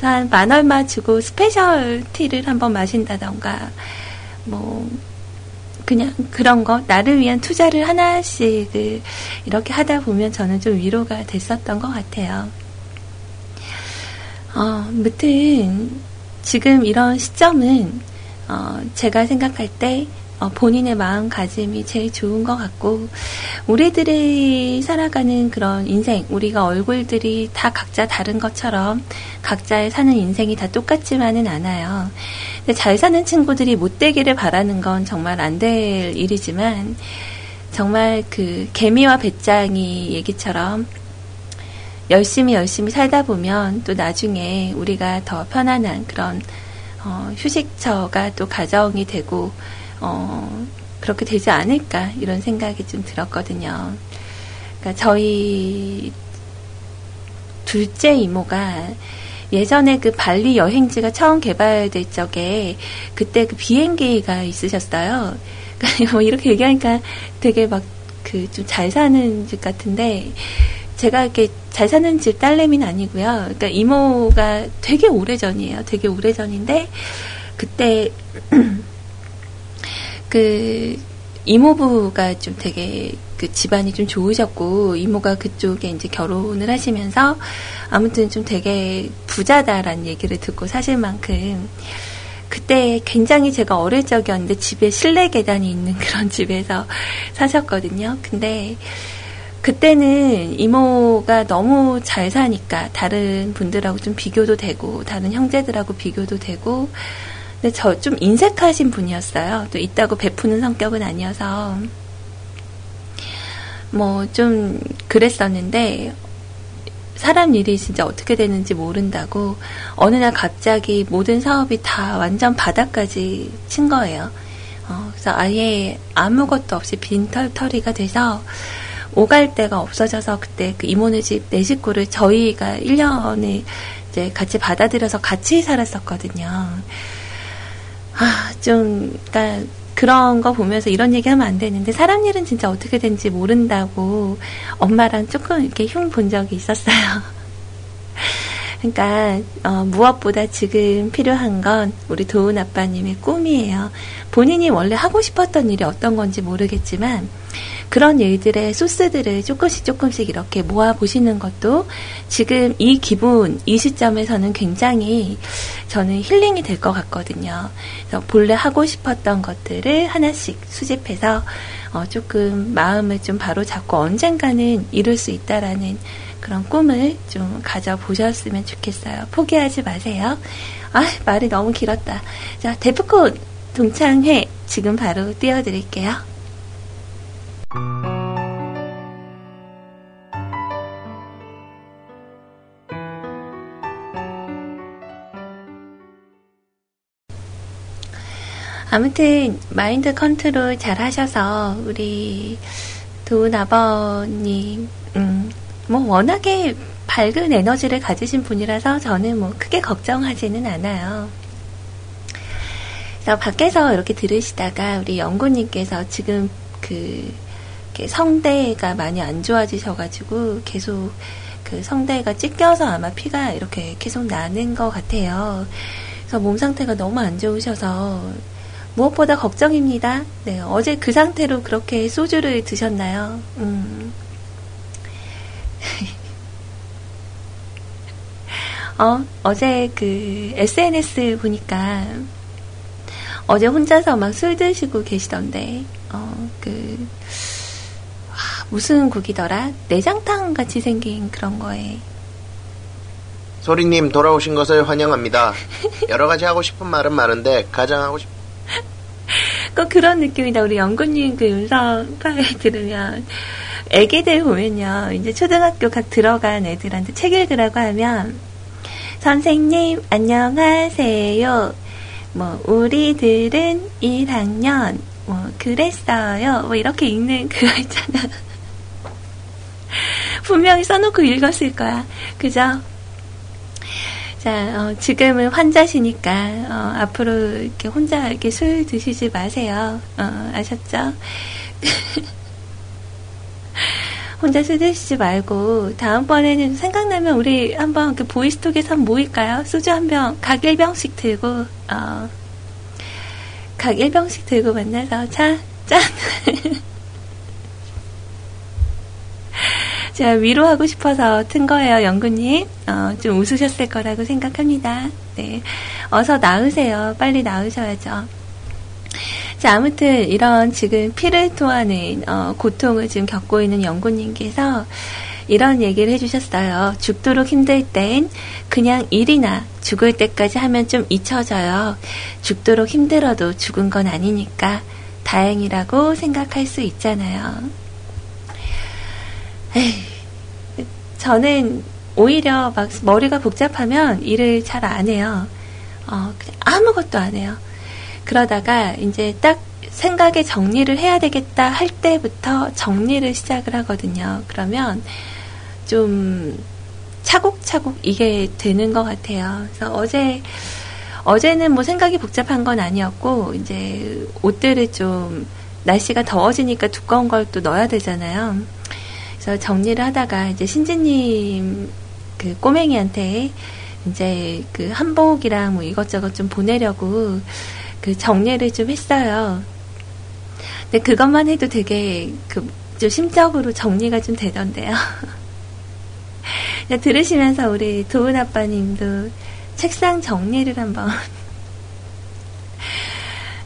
한 만 얼마 주고 special tea를 한번 마신다던가, 뭐, 그냥 그런 거, 나를 위한 투자를 하나씩을 이렇게 하다 보면 저는 좀 위로가 됐었던 것 같아요. 어, 무튼, 지금 이런 시점은, 어, 제가 생각할 때, 어, 본인의 마음가짐이 제일 좋은 것 같고, 우리들이 살아가는 그런 인생, 우리가 얼굴들이 다 각자 다른 것처럼 각자의 사는 인생이 다 똑같지만은 않아요. 근데 잘 사는 친구들이 못 되기를 바라는 건 정말 안 될 일이지만, 정말 그 개미와 배짱이 얘기처럼 열심히 열심히 살다 보면 또 나중에 우리가 더 편안한 그런 어, 휴식처가 또 가정이 되고 어, 그렇게 되지 않을까 이런 생각이 좀 들었거든요. 그러니까 저희 둘째 이모가 예전에 그 발리 여행지가 처음 개발될 적에 그때 그 비행기가 있으셨어요. 그러니까 뭐 이렇게 얘기하니까 되게 막 그 좀 잘 사는 집 같은데 제가 이렇게 잘 사는 집 딸내미는 아니고요. 그러니까 이모가 되게 오래 전이에요. 되게 오래 전인데 그때 그 이모부가 좀 되게 그 집안이 좀 좋으셨고 이모가 그쪽에 이제 결혼을 하시면서 아무튼 좀 되게 부자다라는 얘기를 듣고 사실 만큼 그때 굉장히 제가 어릴 적이었는데 집에 실내 계단이 있는 그런 집에서 사셨거든요. 근데 그때는 이모가 너무 잘 사니까 다른 분들하고 좀 비교도 되고 다른 형제들하고 비교도 되고 근데 저 좀 인색하신 분이었어요. 또 있다고 베푸는 성격은 아니어서. 뭐 좀 그랬었는데, 사람 일이 진짜 어떻게 되는지 모른다고 어느 날 갑자기 모든 사업이 다 완전 바닥까지 친 거예요. 어, 그래서 아예 아무것도 없이 빈털터리가 돼서 오갈 데가 없어져서 그때 그 이모네 집네 식구를 저희가 1년에 이제 같이 받아들여서 같이 살았었거든요. 아, 좀, 그니까, 그런 거 보면서 이런 얘기 하면 안 되는데, 사람 일은 진짜 어떻게 된지 모른다고 엄마랑 조금 이렇게 흉 본 적이 있었어요. 그러니까 어, 무엇보다 지금 필요한 건 우리 도훈 아빠님의 꿈이에요. 본인이 원래 하고 싶었던 일이 어떤 건지 모르겠지만 그런 일들의 소스들을 조금씩 조금씩 이렇게 모아 보시는 것도 지금 이 기분, 이 시점에서는 굉장히 저는 힐링이 될 것 같거든요. 그래서 본래 하고 싶었던 것들을 하나씩 수집해서 어, 조금 마음을 좀 바로 잡고 언젠가는 이룰 수 있다라는 그런 꿈을 좀 가져보셨으면 좋겠어요. 포기하지 마세요. 아, 말이 너무 길었다. 자, 데프콘 동창회 지금 바로 띄워드릴게요. 아무튼 마인드 컨트롤 잘 하셔서 우리 도훈 아버님 음, 뭐 워낙에 밝은 에너지를 가지신 분이라서 저는 뭐 크게 걱정하지는 않아요. 그래서 밖에서 이렇게 들으시다가 우리 연구님께서 지금 그 성대가 많이 안 좋아지셔가지고 계속 그 성대가 찢겨서 아마 피가 이렇게 계속 나는 것 같아요. 그래서 몸 상태가 너무 안 좋으셔서 무엇보다 걱정입니다. 네, 어제 그 상태로 그렇게 소주를 드셨나요? 음. 어, 어제 그 SNS 보니까 어제 혼자서 막 술 드시고 계시던데, 어, 그, 무슨 국이더라? 내장탕 같이 생긴 그런 거에. 소리님 돌아오신 것을 환영합니다. 여러 가지 하고 싶은 말은 많은데 가장 하고 싶 꼭 그런 느낌이다. 우리 연구님 그 음성 파일 들으면. 애기들 보면요. 이제 초등학교 각 들어간 애들한테 책 읽으라고 하면, 선생님, 안녕하세요. 뭐, 우리들은 1학년, 뭐, 그랬어요. 뭐, 이렇게 읽는 그거 있잖아. 분명히 써놓고 읽었을 거야. 그죠? 자, 어, 지금은 환자시니까, 어, 앞으로 이렇게 혼자 이렇게 술 드시지 마세요. 어, 아셨죠? 혼자 술 드시지 말고, 다음번에는 생각나면 우리 한번 그 보이스톡에서 한번 모일까요? 소주 한 병, 각 1병씩 들고, 어, 각 1병씩 들고 만나서, 자, 짠! 제가 위로하고 싶어서 튼 거예요, 영구님. 어, 좀 웃으셨을 거라고 생각합니다. 네. 어서 나으세요. 빨리 나으셔야죠. 자, 아무튼 이런 지금 피를 토하는 어, 고통을 지금 겪고 있는 영구님께서 이런 얘기를 해주셨어요. 죽도록 힘들 땐 그냥 일이나 죽을 때까지 하면 좀 잊혀져요. 죽도록 힘들어도 죽은 건 아니니까 다행이라고 생각할 수 있잖아요. 저는 오히려 막 머리가 복잡하면 일을 잘 안 해요. 어, 그냥 아무것도 안 해요. 그러다가 이제 딱 생각에 정리를 해야 되겠다 할 때부터 정리를 시작을 하거든요. 그러면 좀 차곡차곡 이게 되는 것 같아요. 그래서 어제, 어제는 뭐 생각이 복잡한 건 아니었고, 이제 옷들을 좀 날씨가 더워지니까 두꺼운 걸 또 넣어야 되잖아요. 그래서 정리를 하다가 이제 신지님 그 꼬맹이한테 이제 그 한복이랑 뭐 이것저것 좀 보내려고 그 정리를 좀 했어요. 근데 그것만 해도 되게 그 좀 심적으로 정리가 좀 되던데요. 들으시면서 우리 도은 아빠님도 책상 정리를 한번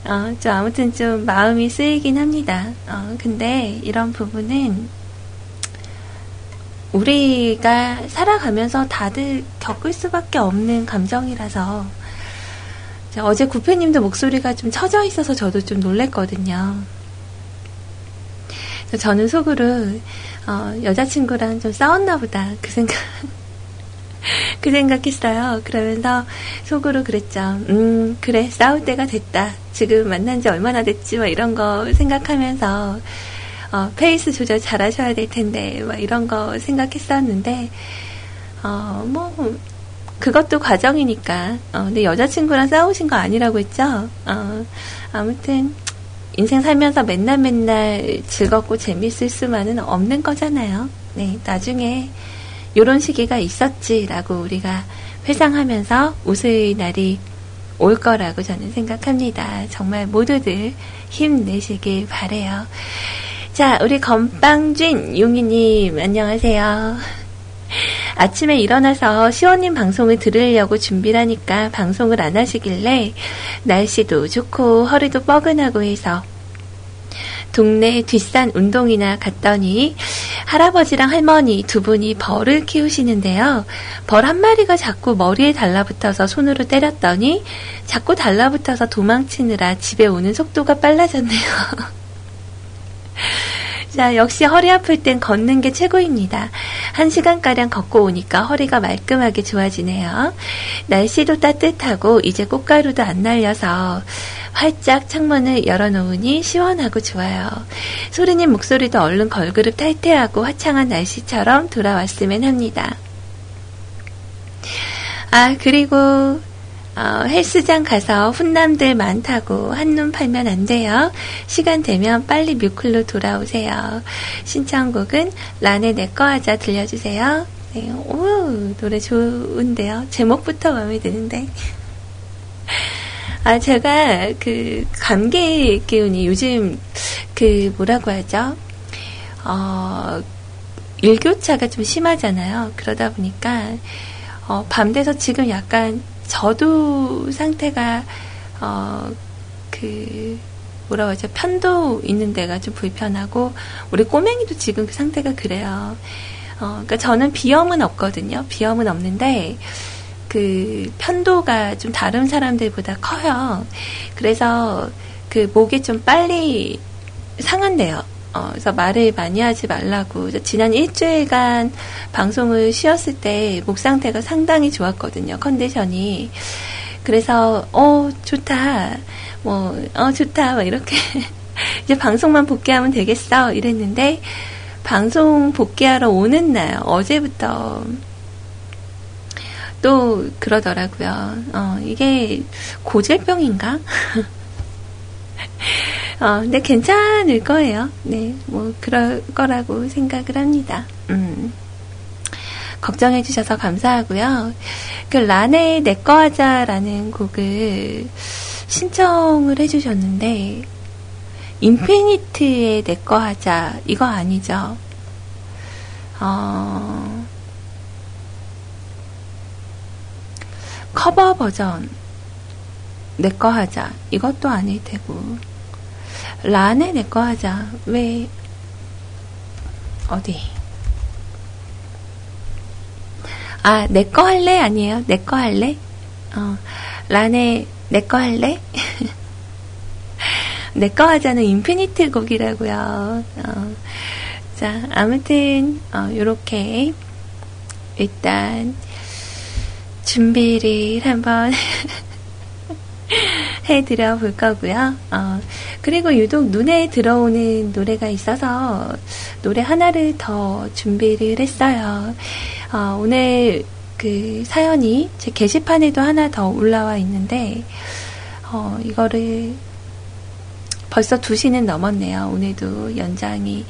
어, 좀 아무튼 좀 마음이 쓰이긴 합니다. 어, 근데 이런 부분은 우리가 살아가면서 다들 겪을 수밖에 없는 감정이라서 어제 구패님도 목소리가 좀 처져 있어서 저도 좀 놀랬거든요. 저는 속으로 어, 여자친구랑 좀 싸웠나 보다 그 생각 그 생각했어요. 그러면서 속으로 그랬죠. 음 그래 싸울 때가 됐다. 지금 만난 지 얼마나 됐지? 뭐 이런 거 생각하면서 어, 페이스 조절 잘 하셔야 될 텐데, 막 이런 거 생각했었는데, 어, 뭐, 그것도 과정이니까. 어, 근데 여자친구랑 싸우신 거 아니라고 했죠? 어, 아무튼, 인생 살면서 맨날 맨날 즐겁고 재밌을 수만은 없는 거잖아요. 네, 나중에 요런 시기가 있었지라고 우리가 회상하면서 웃을 날이 올 거라고 저는 생각합니다. 정말 모두들 힘내시길 바래요. 자, 우리 건빵쥔 용이님, 안녕하세요. 아침에 일어나서 시원님 방송을 들으려고 준비를 하니까 방송을 안 하시길래 날씨도 좋고 허리도 뻐근하고 해서 동네 뒷산 운동이나 갔더니 할아버지랑 할머니 두 분이 벌을 키우시는데요. 벌 한 마리가 자꾸 머리에 달라붙어서 손으로 때렸더니 자꾸 달라붙어서 도망치느라 집에 오는 속도가 빨라졌네요. 자, 역시 허리 아플 땐 걷는 게 최고입니다. 한 시간가량 걷고 오니까 허리가 말끔하게 좋아지네요. 날씨도 따뜻하고 이제 꽃가루도 안 날려서 활짝 창문을 열어놓으니 시원하고 좋아요. 소리님 목소리도 얼른 걸그룹 탈퇴하고 화창한 날씨처럼 돌아왔으면 합니다. 아, 그리고 어, 헬스장 가서 훈남들 많다고 한눈 팔면 안 돼요. 시간 되면 빨리 뮤클로 돌아오세요. 신청곡은 란의 내꺼 하자 들려주세요. 네, 오, 노래 좋은데요. 제목부터 마음에 드는데. 아, 제가 그 감기 기운이 요즘 그 뭐라고 하죠? 어, 일교차가 좀 심하잖아요. 그러다 보니까 어, 밤 돼서 지금 약간 저도 상태가 어, 그 뭐라고 하죠 편도 있는 데가 좀 불편하고 우리 꼬맹이도 지금 그 상태가 그래요. 어, 그러니까 저는 비염은 없거든요. 비염은 없는데 그 편도가 좀 다른 사람들보다 커요. 그래서 그 목이 좀 빨리 상한대요. 어, 그래서 말을 많이 하지 말라고. 지난 일주일간 방송을 쉬었을 때 목 상태가 상당히 좋았거든요. 컨디션이. 그래서, 어, 좋다. 뭐, 어, 좋다. 막 이렇게. 이제 방송만 복귀하면 되겠어. 이랬는데, 방송 복귀하러 오는 날, 어제부터 또 그러더라고요. 어, 이게 고질병인가? 어, 근데 괜찮을 거예요. 네, 뭐, 그럴 거라고 생각을 합니다. 음. 걱정해 주셔서 감사하고요. 그 란의 내꺼 하자라는 곡을 신청을 해 주셨는데, 인피니트의 내꺼 하자, 이거 아니죠? 어, 커버 버전, 내꺼 하자, 이것도 아닐 테고, 란에 내꺼 하자, 왜, 어디? 아, 내꺼 할래? 아니에요. 내꺼 할래? 어, 란에 내꺼 할래? 내꺼 하자는 인피니트 곡이라고요. 어, 자, 아무튼 어, 요렇게 일단 준비를 한번 해드려 볼 거고요. 어, 그리고 유독 눈에 들어오는 노래가 있어서 노래 하나를 더 준비를 했어요. 어, 오늘 그 사연이 제 게시판에도 하나 더 올라와 있는데, 어, 이거를 벌써 2시는 넘었네요. 오늘도 연장이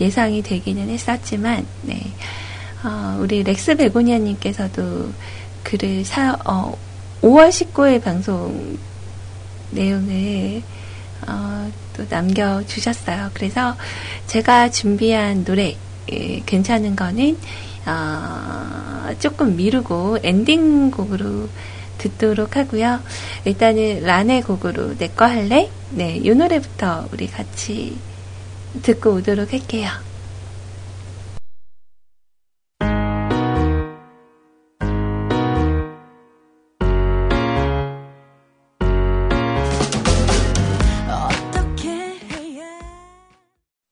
예상이 되기는 했었지만, 네. 어, 우리 렉스 베고니아님께서도 글을 사, 어, 5월 19일 방송 내용을 어, 또 남겨주셨어요. 그래서 제가 준비한 노래 예, 괜찮은 거는 어, 조금 미루고 엔딩곡으로 듣도록 하고요. 일단은 란의 곡으로 내 거 할래? 네, 이 노래부터 우리 같이 듣고 오도록 할게요.